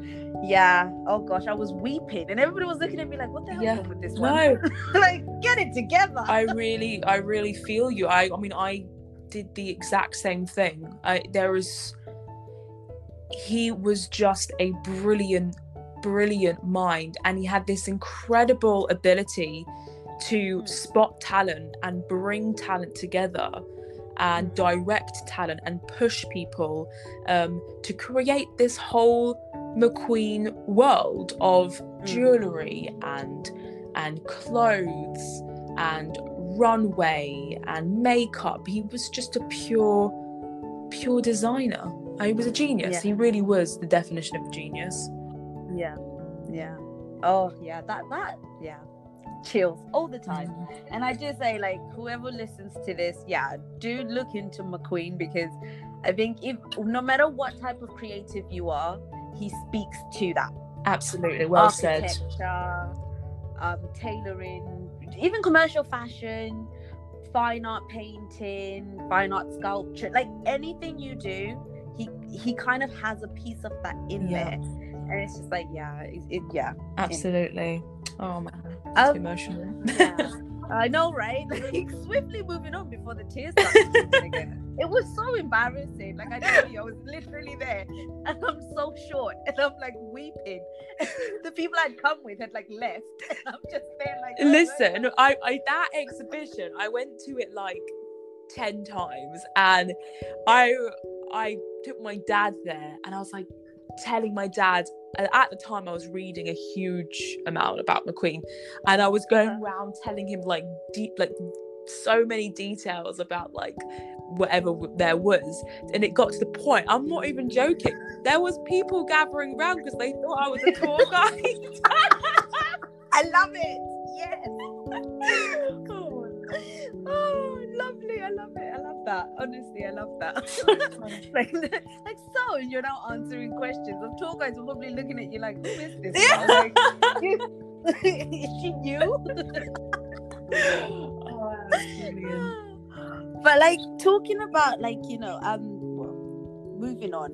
yeah, oh gosh, I was weeping and everybody was looking at me like, what the hell yeah. with this one? No. like get it together. I really, I really feel you. I I mean I did the exact same thing. I there was he was just a brilliant, brilliant mind and he had this incredible ability to hmm. spot talent and bring talent together and direct talent and push people um, to create this whole McQueen world of mm. jewelry and and clothes and runway and makeup. He was just a pure pure designer. He was a genius. Yeah. He really was the definition of a genius. Yeah. Yeah. Oh yeah, that that yeah chills all the time. Mm-hmm. And I just say, like, whoever listens to this, yeah, do look into McQueen because I think if no matter what type of creative you are, he speaks to that. Absolutely, well said. Um, tailoring, even commercial fashion, fine art painting, fine art sculpture, like anything you do, he he kind of has a piece of that in yeah. there, and it's just like yeah, it, it yeah, absolutely. Oh man, um, emotional. Yeah. I know, right? Like swiftly moving on before the tears started again. It was so embarrassing. Like I tell you, I was literally there, and I'm so short, and I'm like weeping. the people I'd come with had like left, and I'm just there like. Oh, Listen, I, I that exhibition, I went to it like ten times, and I I took my dad there, and I was like telling my dad at the time I was reading a huge amount about McQueen and I was going uh-huh. around telling him like deep like so many details about like whatever there was and it got to the point I'm not even joking there was people gathering around because they thought I was a tour guide I love it yes oh, oh lovely I love it I love that. Honestly, I love that. like, like, so you're now answering questions. the tour guides are probably looking at you like, who is this? Yeah. Like, is she new? Oh, but like talking about like you know um moving on.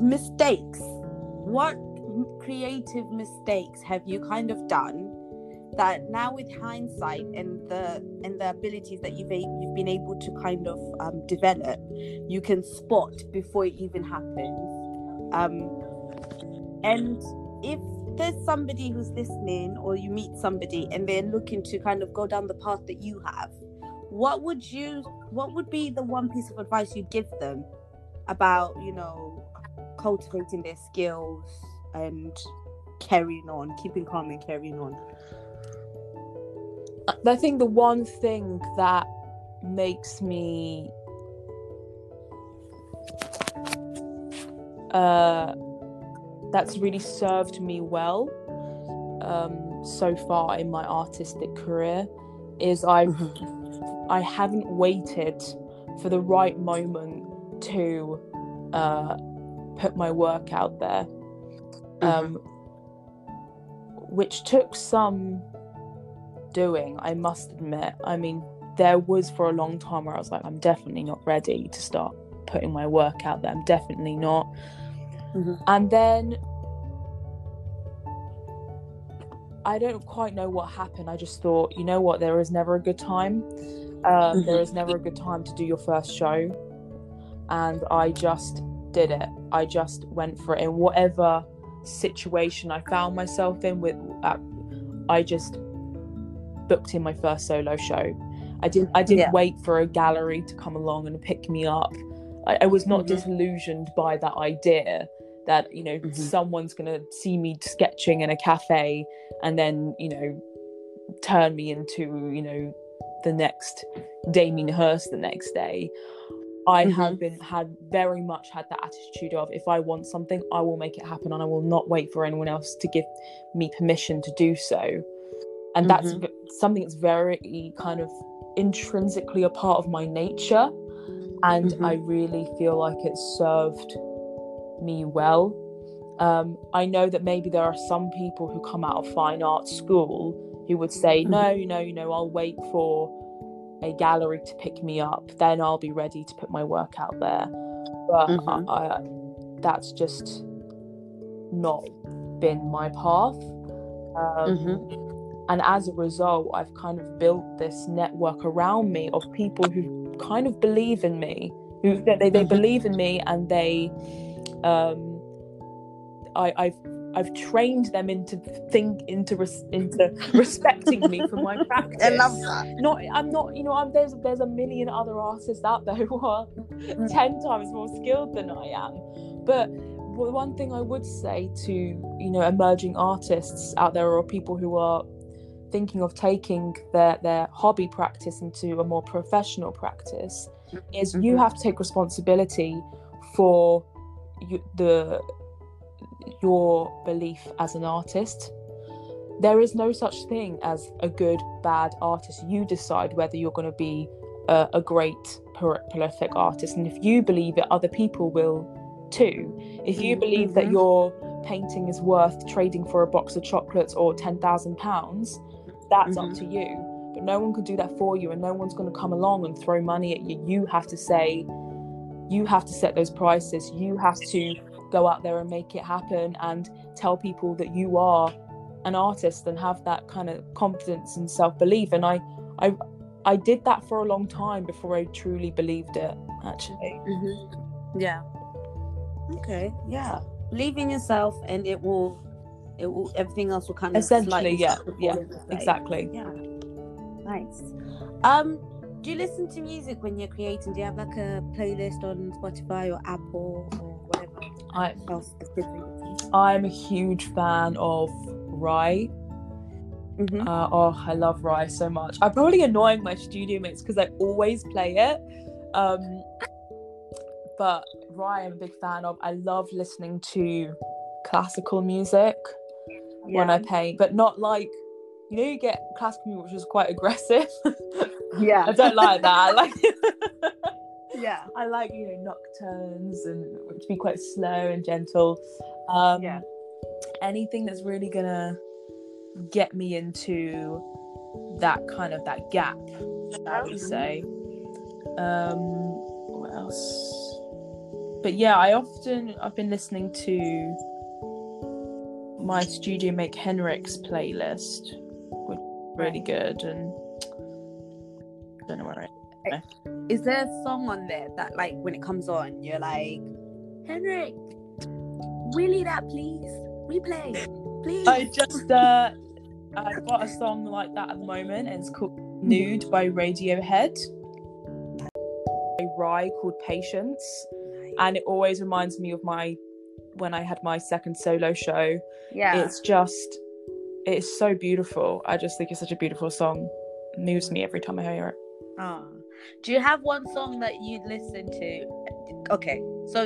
Mistakes. What creative mistakes have you kind of done that now with hindsight and the and the abilities that you've you've been able to kind of um, develop you can spot before it even happens? Um, and if there's somebody who's listening or you meet somebody and they're looking to kind of go down the path that you have what would you what would be the one piece of advice you'd give them about you know cultivating their skills and carrying on keeping calm and carrying on? I think the one thing that makes me uh, that's really served me well um, so far in my artistic career is I mm-hmm. I haven't waited for the right moment to uh, put my work out there, mm-hmm. um, which took some doing, I must admit. I mean, there was for a long time where I was like, I'm definitely not ready to start putting my work out there. I'm definitely not. Mm-hmm. And then I don't quite know what happened. I just thought, you know what, there is never a good time. Um, mm-hmm. there is never a good time to do your first show. And I just did it. I just went for it in whatever situation I found myself in. With uh, I just booked in my first solo show. I didn't. I didn't Yeah. wait for a gallery to come along and pick me up. I, I was not Mhm. disillusioned by that idea that you know Mhm. someone's gonna see me sketching in a cafe and then you know turn me into you know the next Damien Hirst the next day. I have been had very much had that attitude of if I want something, I will make it happen, and I will not wait for anyone else to give me permission to do so. And that's v- something that's very kind of intrinsically a part of my nature, and Mhm. I really feel like it served me well. Um, I know that maybe there are some people who come out of fine arts school who would say, no, no, no, you know, I'll wait for a gallery to pick me up, then I'll be ready to put my work out there. But Mhm. I, I, that's just not been my path. Um, Mhm. And as a result, I've kind of built this network around me of people who kind of believe in me, who they, they, they Mhm. believe in me, and they, um, I, I've I've trained them into think into res, into respecting me for my practice. I love that. Not, I'm not, you know, I'm, there's there's a million other artists out there who are ten times more skilled than I am. But one thing I would say to you know emerging artists out there or people who are thinking of taking their their hobby practice into a more professional practice is you Mhm. have to take responsibility for you, the your belief as an artist. There is no such thing as a good bad artist. You decide whether you're going to be a, a great prolific artist. And if you believe it other people will too. If you believe that Mhm. your painting is worth trading for a box of chocolates or 10,000 pounds that's up Mhm. to you. But no one can do that for you and no one's going to come along and throw money at you. You have to say you have to set those prices you have to go out there and make it happen and tell people that you are an artist and have that kind of confidence and self-belief and i i i did that for a long time before i truly believed it actually Mm-hmm. Yeah. Okay. Yeah. Believe in yourself, and it will. It will. Everything else will kind of Essentially, slightly yeah, start to fall yeah, exactly Yeah. Nice. Um, do you listen to music when you're creating? Do you have like a playlist on Spotify or Apple or whatever i else is good for you? i'm a huge fan of Rhye Mm-hmm. Uh, oh, I love Rhye so much. I'm probably annoying my studio mates because I always play it. Um, but Rhye, I'm a big fan of. I love listening to classical music when I paint, but not like you know you get classical music which is quite aggressive. yeah. I don't like that. I like Yeah. I like you know nocturnes and to be quite slow and gentle. Um, Yeah. Anything that's really gonna get me into that kind of that gap, i would say? Um, what else? But yeah, I often I've been listening to my studio make Henrik's playlist, really good and. I don't know where it Is Is there a song on there that, like, when it comes on, you're like, Henrik, wheelie that, please. Replay, please. I just uh I've got a song like that at the moment and it's called Nude by Radiohead. A Rhye called Patience. And it always reminds me of my when I had my second solo show. yeah. It's just it's so beautiful. I just think it's such a beautiful song. It moves me every time I hear it. Oh. Do you have one song that you listen to? Okay, so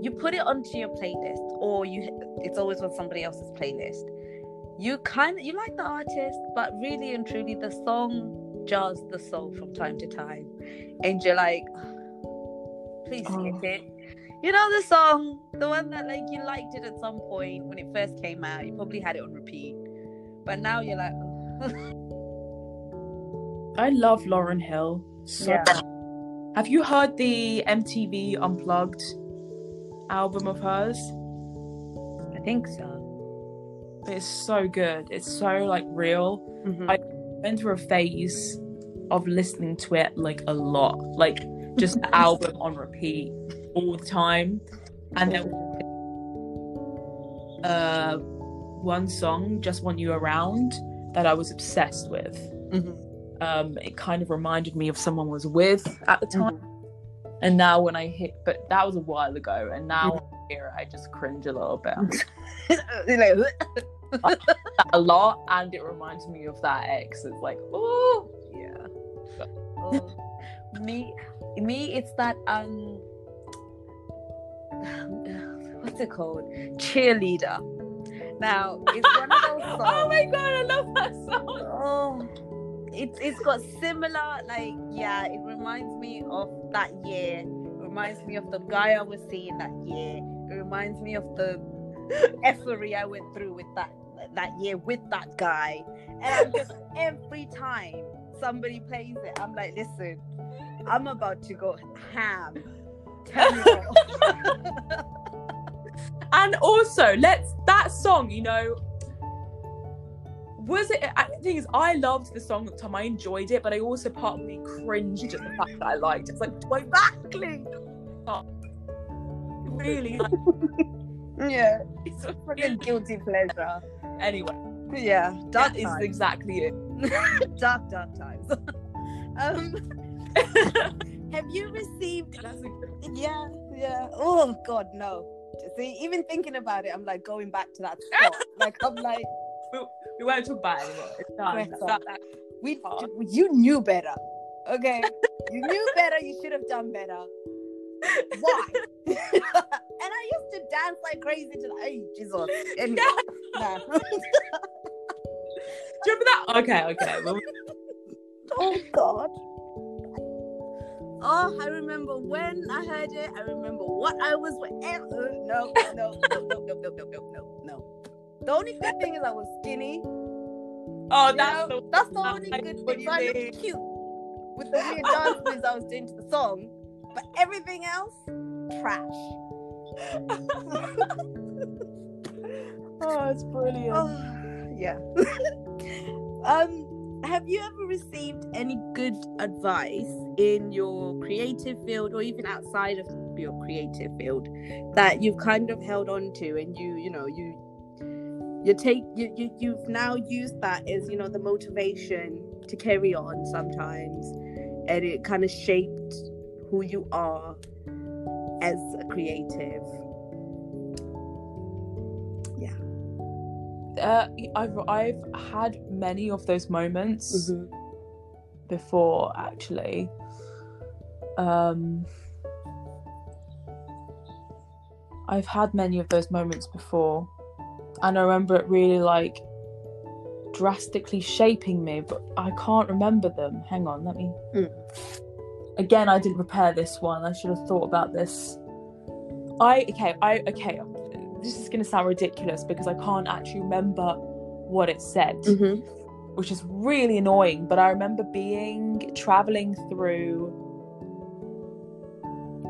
you put it onto your playlist, or you it's always on somebody else's playlist. You kind of you like the artist, but really and truly, the song jars the soul from time to time, and you're like, please skip Oh. it. You know the song, the one that like you liked it at some point when it first came out. You probably had it on repeat, but now you're like, I love Lauryn Hill. So Yeah. have you heard the MTV Unplugged album of hers? I think so. It's so good. It's so like real. Mhm. I- went through a phase of listening to it like a lot, like just the album on repeat. all the time. And then uh, one song, "Just Want You Around," that I was obsessed with. Mhm. Um, it kind of reminded me of someone I was with at the time. Mhm. And now when I hit, but that was a while ago, and now Mm-hmm. when I hear it, I just cringe a little bit. Like, a lot, and it reminds me of that ex. It's like, oh, yeah. Oh, me, me, it's that um, what's it called? Cheerleader. Now it's one of those songs. oh my god, I love that song. Oh, it's it's got similar like yeah. It reminds me of that year. It reminds me of the guy I was seeing that year. It reminds me of the effery I went through with that that year with that guy. And I'm just every time somebody plays it, I'm like, listen, I'm about to go ham. It off. And also, let's that song, you know. Was it? I- The thing is, I loved the song at the time. I enjoyed it, but I also part of me cringed at the fact that I liked it. It's like, do I exactly. really? Yeah. It's a Fucking guilty pleasure. Anyway, Yeah. That is exactly it. dark, dark times. um, have you received? Yeah, yeah. Oh God, no. See, even thinking about it, I'm like going back to that spot. like I'm like, we, we won't talk about it anymore. It's done. That- that- we, you knew better. Okay, you knew better. You should have done better. Why? and I used to dance like crazy to the hey Jesus. Anyway, nah. Do you remember that? Okay, okay. Oh God. Oh, I remember when I heard it. I remember what I was wearing. No, no, no, no, no, no, no, no, no, no, no. The only good thing is I was skinny. oh, that's the that's the only know good thing. So I looked cute with the weird dance moves I was doing to the song, but everything else, trash. Oh, it's brilliant. Oh, yeah. um, have you ever received any good advice in your creative field or even outside of your creative field that you've kind of held on to and you, you know, you you take you, you you've now used that as you know the motivation to carry on sometimes and it kind of shaped who you are as a creative Uh, I've I've had many of those moments Mm-hmm. before, actually. Um, I've had many of those moments before, and I remember it really like drastically shaping me, but I can't remember them. Hang on, let me. Mm. Again, I didn't prepare this one. I should have thought about this. I okay, I okay. This is gonna sound ridiculous because I can't actually remember what it said Mm-hmm. which is really annoying. But I remember being traveling through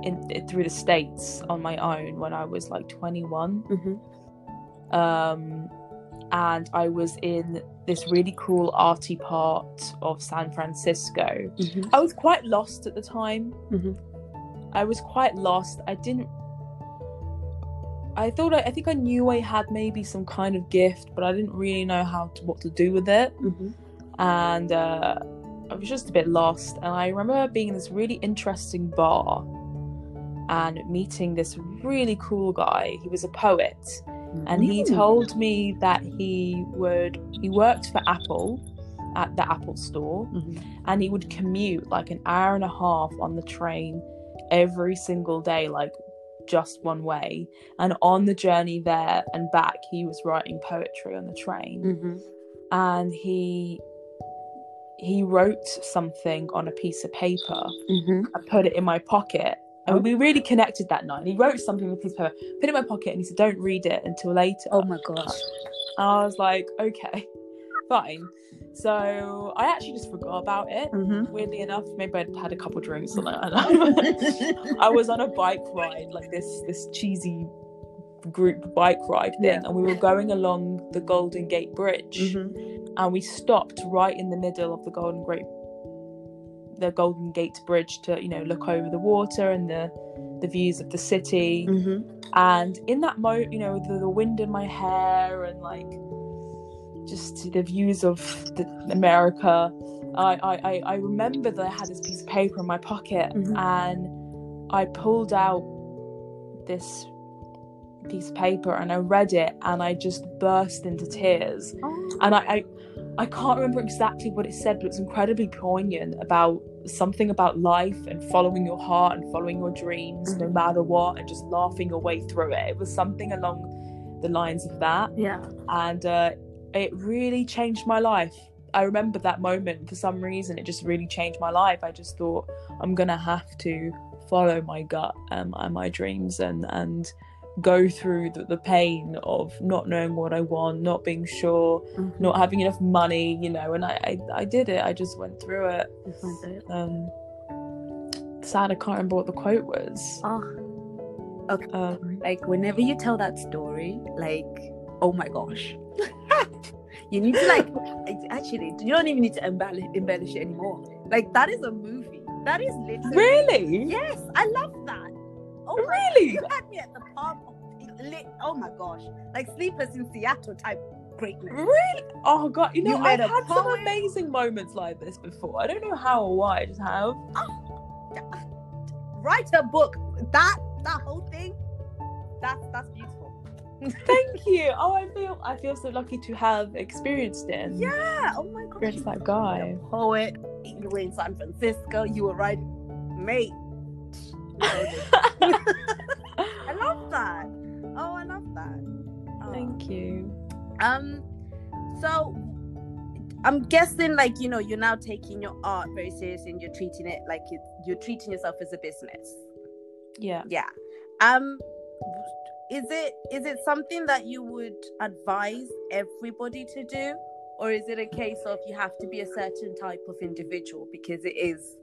in through the states on my own when I was like 21, Mm-hmm. um, and I was in this really cool arty part of San Francisco. Mm-hmm. I was quite lost at the time. Mhm. I was quite lost. I didn't. I thought I, I think I knew I had maybe some kind of gift, but I didn't really know how to what to do with it Mm-hmm. and uh, I was just a bit lost. And I remember being in this really interesting bar and meeting this really cool guy. He was a poet, and he told me that he would he worked for Apple at the Apple store, Mhm. and he would commute like an hour and a half on the train every single day, like just one way. And on the journey there and back, he was writing poetry on the train Mm-hmm. and he he wrote something on a piece of paper Mm-hmm. I put it in my pocket and we really connected that night and he wrote something with his paper put it in my pocket and he said don't read it until later Oh my gosh. and I was like okay fine so I actually just forgot about it Mm-hmm. weirdly enough maybe I'd had a couple drinks or that I was on a bike ride like this this cheesy group bike ride thing Yeah. and we were going along the Golden Gate Bridge Mm-hmm. and we stopped right in the middle of the Golden Gate, the Golden Gate Bridge to you know look over the water and the the views of the city. Mm-hmm. And in that moment, you know, the, the wind in my hair and like just the views of the, America. I, I, I remember that I had this piece of paper in my pocket Mhm. and I pulled out this piece of paper and I read it and I just burst into tears. And I, I I can't remember exactly what it said, but it's incredibly poignant about something about life and following your heart and following your dreams no Mhm. matter what and just laughing your way through it. It was something along the lines of that yeah. and uh, it really changed my life. I remember that moment for some reason. It just really changed my life. I just thought I'm gonna have to follow my gut um, and my dreams and and go through the, the pain of not knowing what I want, not being sure, Mhm. not having enough money, you know. And I I, I did it. I just went through it. Um, sad I can't remember what the quote was. Oh, Um, like whenever you tell that story, like, oh my gosh. you need to like actually you don't even need to embellish, embellish it anymore. Like that is a movie. That is literally really, Yes, I love that. Oh really. you had me at the palm of oh my gosh. Like Sleepless in Seattle type greatness. Really? Oh god, you know You I've had some amazing moments like this before. I don't know how or why, I just have. Oh, uh, write a book. That that whole thing. That's that's. Thank you. Oh, I feel I feel so lucky to have experienced it. Yeah. Oh my god. experienced you that guy. poet. You were in San Francisco. You were right, mate. I love that. Oh, I love that. Oh. Thank you. Um, so I'm guessing, like you know, you're now taking your art very seriously, and you're treating it like you're treating yourself as a business. Yeah. Yeah. Um, is it is it something that you would advise everybody to do, or is it a case of you have to be a certain type of individual because it is?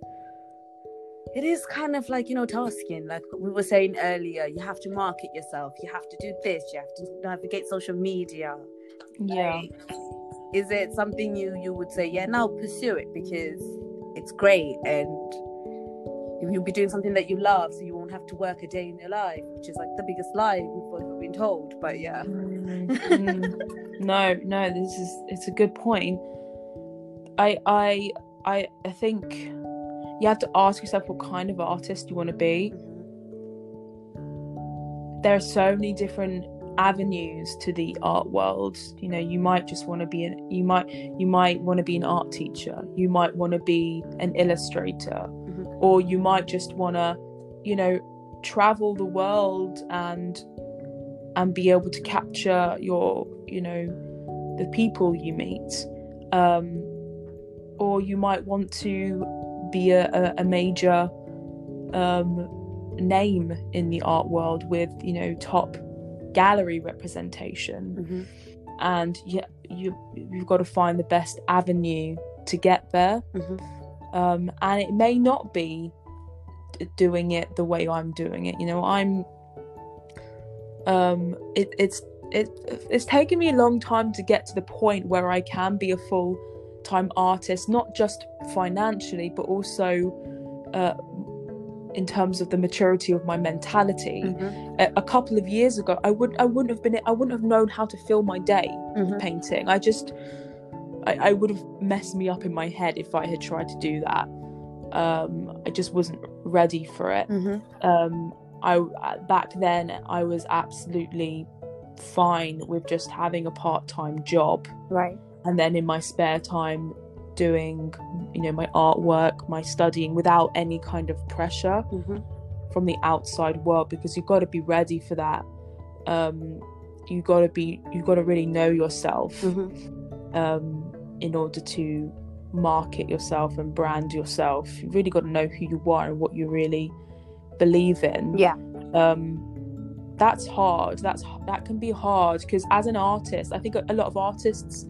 It is kind of like you know tasking, like we were saying earlier. You have to market yourself. You have to do this. You have to navigate social media. Yeah. Like, is it something you you would say, yeah, now pursue it because it's great and you'll be doing something that you love, so you won't have to work a day in your life, which is like the biggest lie we've ever been told. But yeah, Mm, no, no, this is it's a good point. I I I I think you have to ask yourself what kind of artist you want to be. There are so many different avenues to the art world. You know, you might just want to be an you might you might want to be an art teacher. You might want to be an illustrator. Or you might just want to, you know, travel the world and and be able to capture your you know the people you meet. Um or you might want to be a, a, major um name in the art world with you know top gallery representation. And yeah you you've got to find the best avenue to get there um and it may not be doing it the way i'm doing it. You know i'm um it, it's it, it's taken me a long time to get to the point where i can be a full time artist not just financially but also uh, in terms of the maturity of my mentality. A, a couple of years ago i would i wouldn't have been i wouldn't have known how to fill my day painting. I just I, I would have messed me up in my head if i had tried to do that. Um i just wasn't ready for it. Um i back then i was absolutely fine with just having a part-time job. Right. and then in my spare time doing you know my artwork my studying without any kind of pressure from the outside world because you've got to be ready for that. Um you got to be you've got to really know yourself. Um in order to market yourself and brand yourself. You really got to know who you are and what you really believe in. Yeah. um that's hard. That's that can be hard because as an artist i think a a lot of artists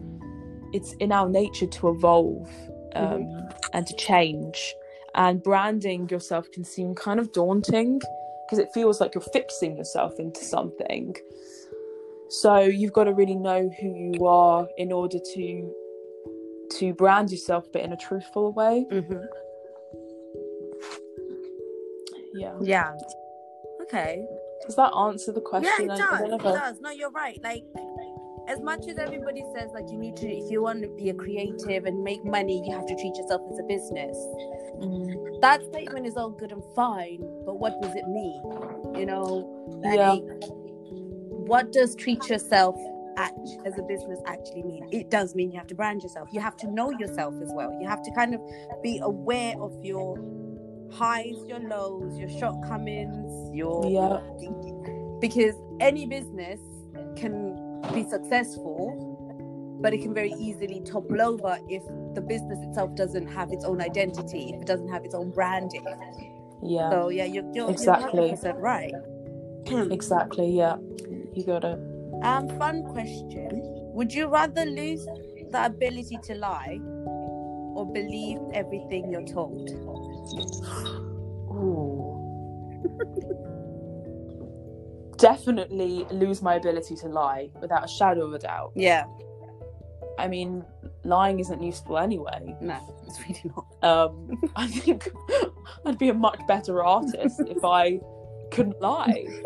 it's in our nature to evolve um, and to change. And branding yourself can seem kind of daunting because it feels like you're fixing yourself into something. So you've got to really know who you are in order to to brand yourself but in a truthful way yeah Yeah. Okay. Does that answer the question? Yeah, it does. It does. No, you're right. Like, as much as everybody says, like, you need to, if you want to be a creative and make money, you have to treat yourself as a business. Mm, That statement is all good and fine, but what does it mean? You know, Yeah. like, what does treat yourself act, as a business actually mean? It does mean you have to brand yourself. You have to know yourself as well. You have to kind of be aware of your highs, your lows, your shortcomings, your Yeah. because any business can be successful, but it can very easily topple over if the business itself doesn't have its own identity, if it doesn't have its own branding. Yeah. So yeah, you're, you're, Exactly. you're right. Exactly. Yeah. You got it. Um, fun question: Would you rather lose the ability to lie or believe everything you're told? Ooh. Definitely lose my ability to lie without a shadow of a doubt. Yeah, I mean, lying isn't useful anyway. no, it's really not. Um, I think I'd be a much better artist if I couldn't lie.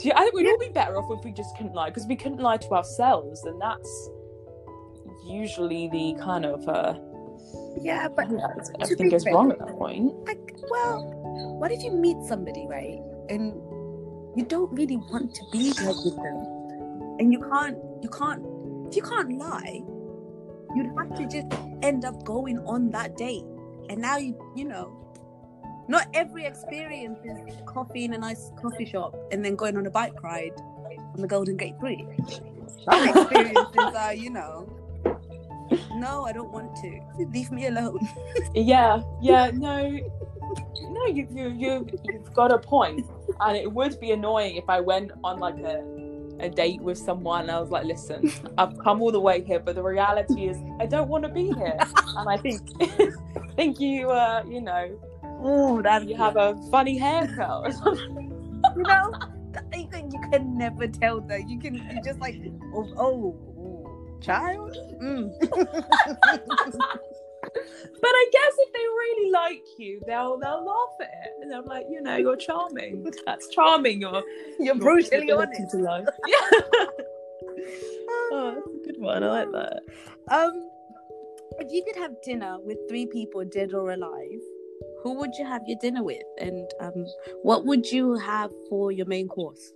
You- I think we'd all be better off if we just couldn't lie because we couldn't lie to ourselves, and that's usually the kind of uh, Yeah, but yeah, everything goes fair- wrong at that point. like, well, what if you meet somebody right and you don't really want to be there with them, and you can't, you can't, if you can't lie, you'd have to just end up going on that date, and now you, you know. Not every experience is coffee in a nice coffee shop and then going on a bike ride on the Golden Gate Bridge. Some experiences are, you know, no, I don't want to. Leave me alone. Yeah, yeah, no, no, you you you you've got a point. point, and it would be annoying if I went on like a a date with someone and I was like, listen, I've come all the way here, but the reality is I don't want to be here, and I think think you uh you know Oh, that you have a funny haircut. or something. you know, I think you can never tell that. You can, you just like, oh, oh, oh, child. Mm. But I guess if they really like you, they'll they'll laugh at it, and I'm like, you know, you're charming. That's charming. You're You're your brutally honest. lie. Yeah. oh, that's a good one. I like that. Um, if you could have dinner with three people, dead or alive, who would you have your dinner with, and um, what would you have for your main course?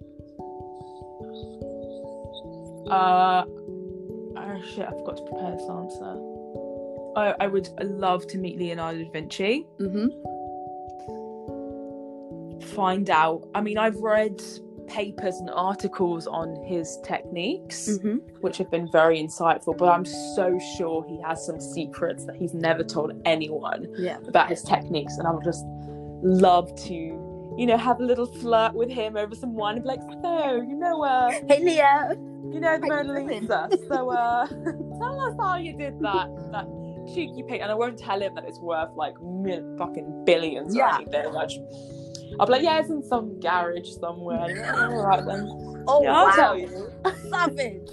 Uh, oh shit, I forgot to prepare this answer. Oh, I would love to meet Leonardo da Vinci. Mm-hmm. Find out. I mean, I've read papers and articles on his techniques, Mm-hmm. which have been very insightful. But I'm so sure he has some secrets that he's never told anyone Yeah. about his techniques, and I would just love to, you know, have a little flirt with him over some wine and be like, so you know, uh. Hey, Leah. You know the Mona? Lisa. So uh tell us how you did that that cheeky pic and I won't tell him that it's worth like mil- fucking billions or Yeah. anything. Like, I'll be like, yeah, it's in some garage somewhere. Yeah, all right then. Oh, yeah, I'll wow. tell you. Savage.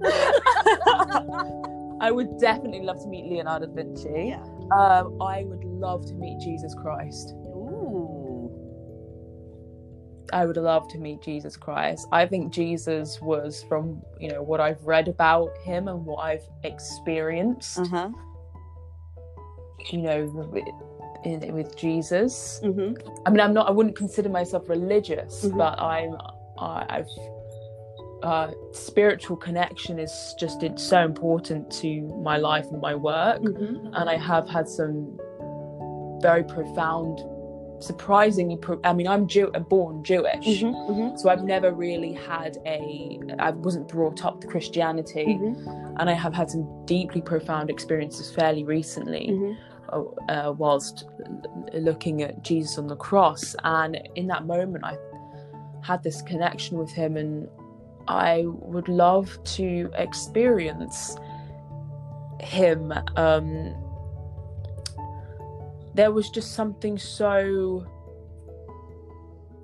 I would definitely love to meet Leonardo da Vinci. Yeah. Um, I would love to meet Jesus Christ. Ooh. I would love to meet Jesus Christ. I think Jesus was from, you know, what I've read about him and what I've experienced. Uh huh. you know, in, with Jesus. Mm-hmm. I mean, I'm not. I wouldn't consider myself religious, Mhm. but I'm. I, I've. Uh, spiritual connection is just it's so important to my life and my work, Mm-hmm. and I have had some very profound, surprisingly. Pro- I mean, I'm Jew, born Jewish, Mm-hmm. so I've never really had a. I wasn't brought up to Christianity, Mm-hmm. and I have had some deeply profound experiences fairly recently Mm-hmm. Uh, whilst looking at Jesus on the cross. And in that moment, I had this connection with him, and I would love to experience him. Um, there was just something so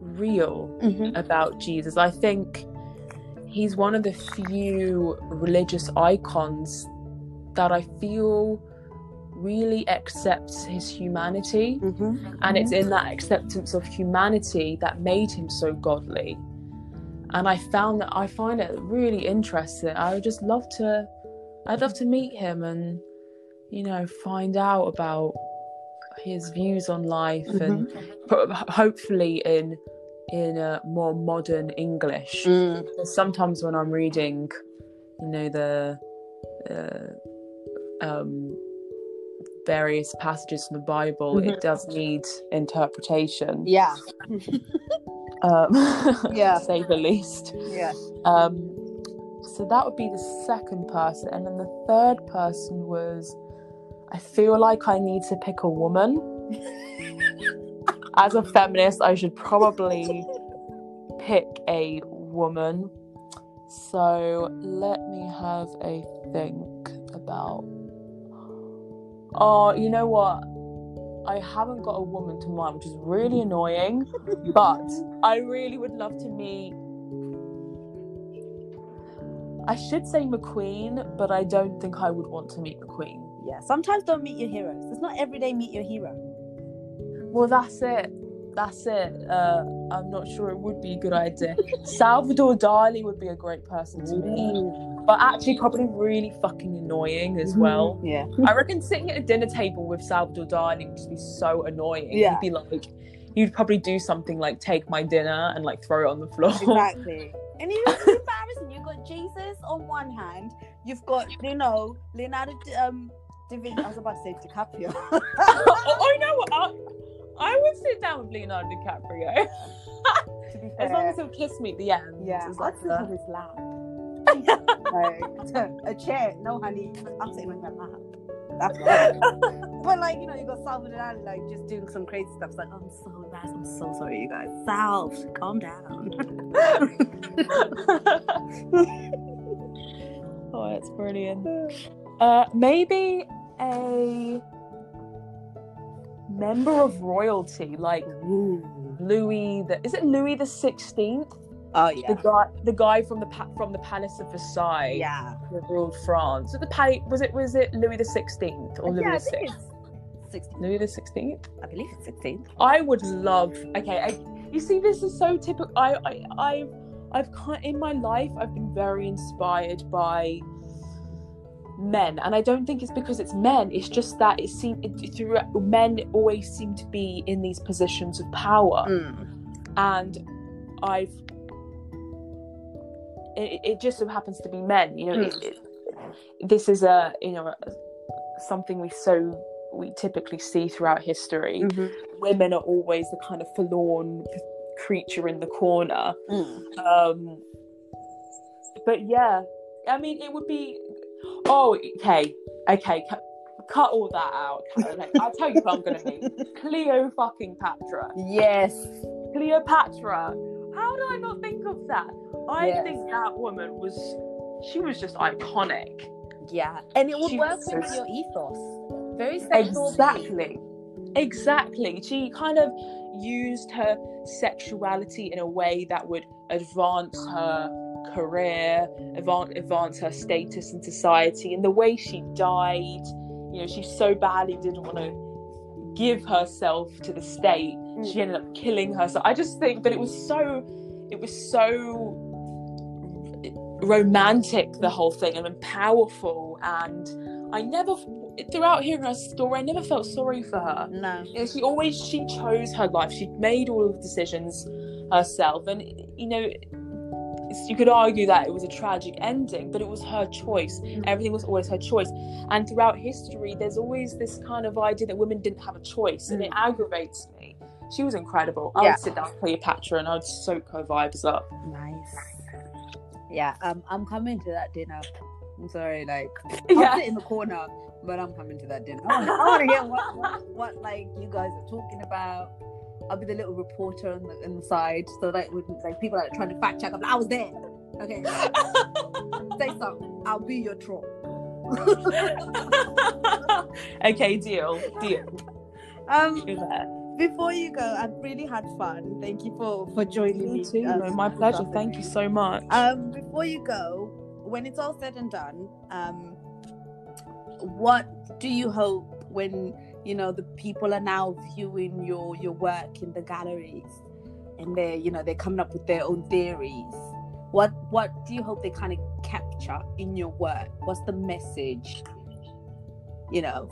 real Mm-hmm. about Jesus. I think he's one of the few religious icons that I feel really accepts his humanity. Mhm. and it's in that acceptance of humanity that made him so godly. And i found that i find it really interesting. I would just love to i'd love to meet him and you know find out about his views on life and ho- hopefully in in a more modern english. Mm. Sometimes when i'm reading you know the uh, um various passages from the bible Mhm. it does need interpretation Yeah. um, Yeah. to say the least. Yeah. Um, so that would be the second person, and then the third person was, I feel like I need to pick a woman. As a feminist, I should probably pick a woman. So let me have a think about. Oh, you know what? I haven't got a woman to mind, which is really annoying. But I really would love to meet. I should say McQueen, but I don't think I would want to meet McQueen. Yeah. Sometimes don't meet your heroes. It's not every day meet your hero. Well, that's it. That's it. Uh, I'm not sure it would be a good idea. Salvador Dali would be a great person to meet, but actually probably really fucking annoying as well. Yeah. I reckon sitting at a dinner table with Salvador Dali would just be so annoying. Yeah. You'd be like, you'd probably do something like take my dinner and like throw it on the floor. Exactly. And it was embarrassing. You've got Jesus on one hand. You've got, you know, Leonardo um. I was about to say DiCaprio. oh, oh, you know what? I, would sit down with Leonardo DiCaprio. be As long as he'll kiss me at the end. Yeah, It's I'd like, sit on his lap. like, a chair, no honey. I'm sitting on your lap. That's but like you know, you got Salvador Dali like just doing some crazy stuff. It's like, oh, I'm so embarrassed. I'm so sorry, you guys. Salve, calm down. oh, that's brilliant. Uh, maybe a member of royalty, like Louis. The is it Louis the Sixteenth? Oh The yeah, guy, the guy from the pa- from the Palace of Versailles, yeah. who ruled France. Was it the palace? Was it was it Louis the Sixteenth or uh, Louis yeah, I the Sixth? it's 16. Louis the Sixteenth. I believe it's 16. I would love. Okay, I, you see, this is so typical. I, I, I've, I've in my life, I've been very inspired by men, and I don't think it's because it's men. It's just that it seems through men always seem to be in these positions of power, Mm. and I've. It, it just so happens to be men, you know. It, it, this is a you know something we so we typically see throughout history Mhm. women are always the kind of forlorn creature in the corner. Mm. Um, but yeah, I mean, it would be. Oh, okay, okay, cut, cut all that out. I'll tell you who I'm gonna meet. Cleo fucking Patra. Yes. Cleopatra. How did I not think of that? I Yes. think that woman was. She was just iconic. Yeah, and it would work Jesus. with your ethos. Very sexual. Exactly. Exactly. She kind of used her sexuality in a way that would advance her career, advance, advance her status in society. And the way she died, you know, she so badly didn't want to give herself to the state. Mm. She ended up killing herself. I just think that it was so, it was so romantic, the whole thing, and powerful. And I never, throughout hearing her story, I never felt sorry for her. No. You know, she always she chose her life. She made all of the decisions herself, and you know, you could argue that it was a tragic ending, but it was her choice. Everything was always her choice. And throughout history, there's always this kind of idea that women didn't have a choice, and it aggravates me. She was incredible. I Yeah. would sit down with Cleopatra and I'd soak her vibes up. Nice. Yeah, um, I'm coming to that dinner. I'm sorry, like I'll Yeah. sit in the corner, but I'm coming to that dinner. I want to hear what, what, what like you guys are talking about. I'll be the little reporter on the, on the side, so that when like people are trying to fact check, I'm like, I was there. Okay, say something. I'll be your troll. okay, deal, deal. um, before you go, I've really had fun. Thank you for for joining me. Too. um, my pleasure. Thank you so much. Um, before you go, when it's all said and done, um, what do you hope when you know the people are now viewing your your work in the galleries and they're you know they're coming up with their own theories. What what do you hope they kind of capture in your work? What's the message you know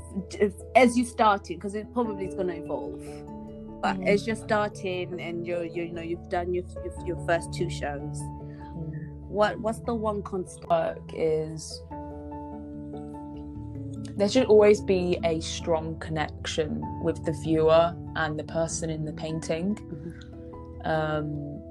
as you're starting because it probably is going to evolve. But Mm. as you're starting and you're, you're you know you've done your your, your first two shows what what's the one constant work is there should always be a strong connection with the viewer and the person in the painting. Um,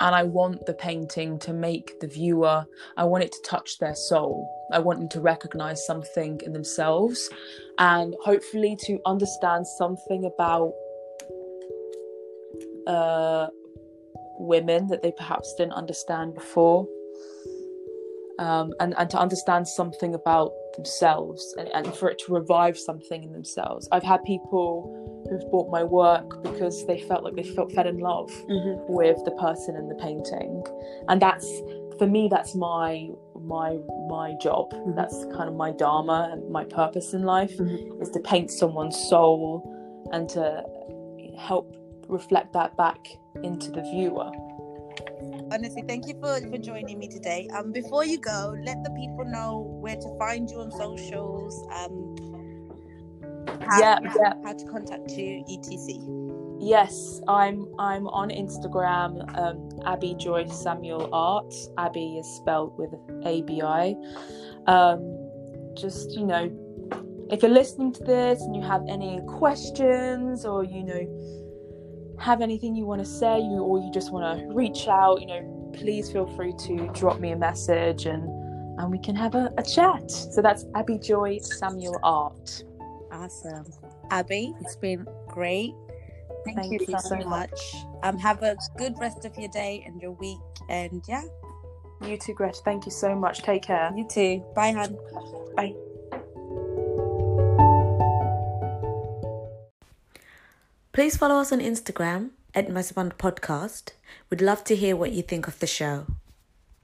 and I want the painting to make the viewer, I want it to touch their soul. I want them to recognize something in themselves and hopefully to understand something about uh, women that they perhaps didn't understand before um, and, and to understand something about themselves and, and for it to revive something in themselves. I've had people who've bought my work because they felt like they felt fell in love with the person in the painting, and that's for me that's my my my job. That's kind of my dharma and my purpose in life Mhm. is to paint someone's soul and to help reflect that back into the viewer. Honestly thank you for for joining me today um before you go let the people know where to find you on socials um how, Yeah, yeah. how to contact you etc Yes, I'm I'm on Instagram, um, Abi Joy Samuel Art. Abi is spelled with A B I. Um, just you know, if you're listening to this and you have any questions or you know have anything you want to say, you or you just want to reach out, you know, please feel free to drop me a message and and we can have a, a chat. So that's Abi Joy Samuel Art. awesome abi it's been great thank, Thank you, you so, so much. um have a good rest of your day and your week and yeah You too, Gretchen. Thank you so much. Take care. you too bye hun Bye. Please follow us on Instagram at Masaband Podcast. We'd love to hear what you think of the show.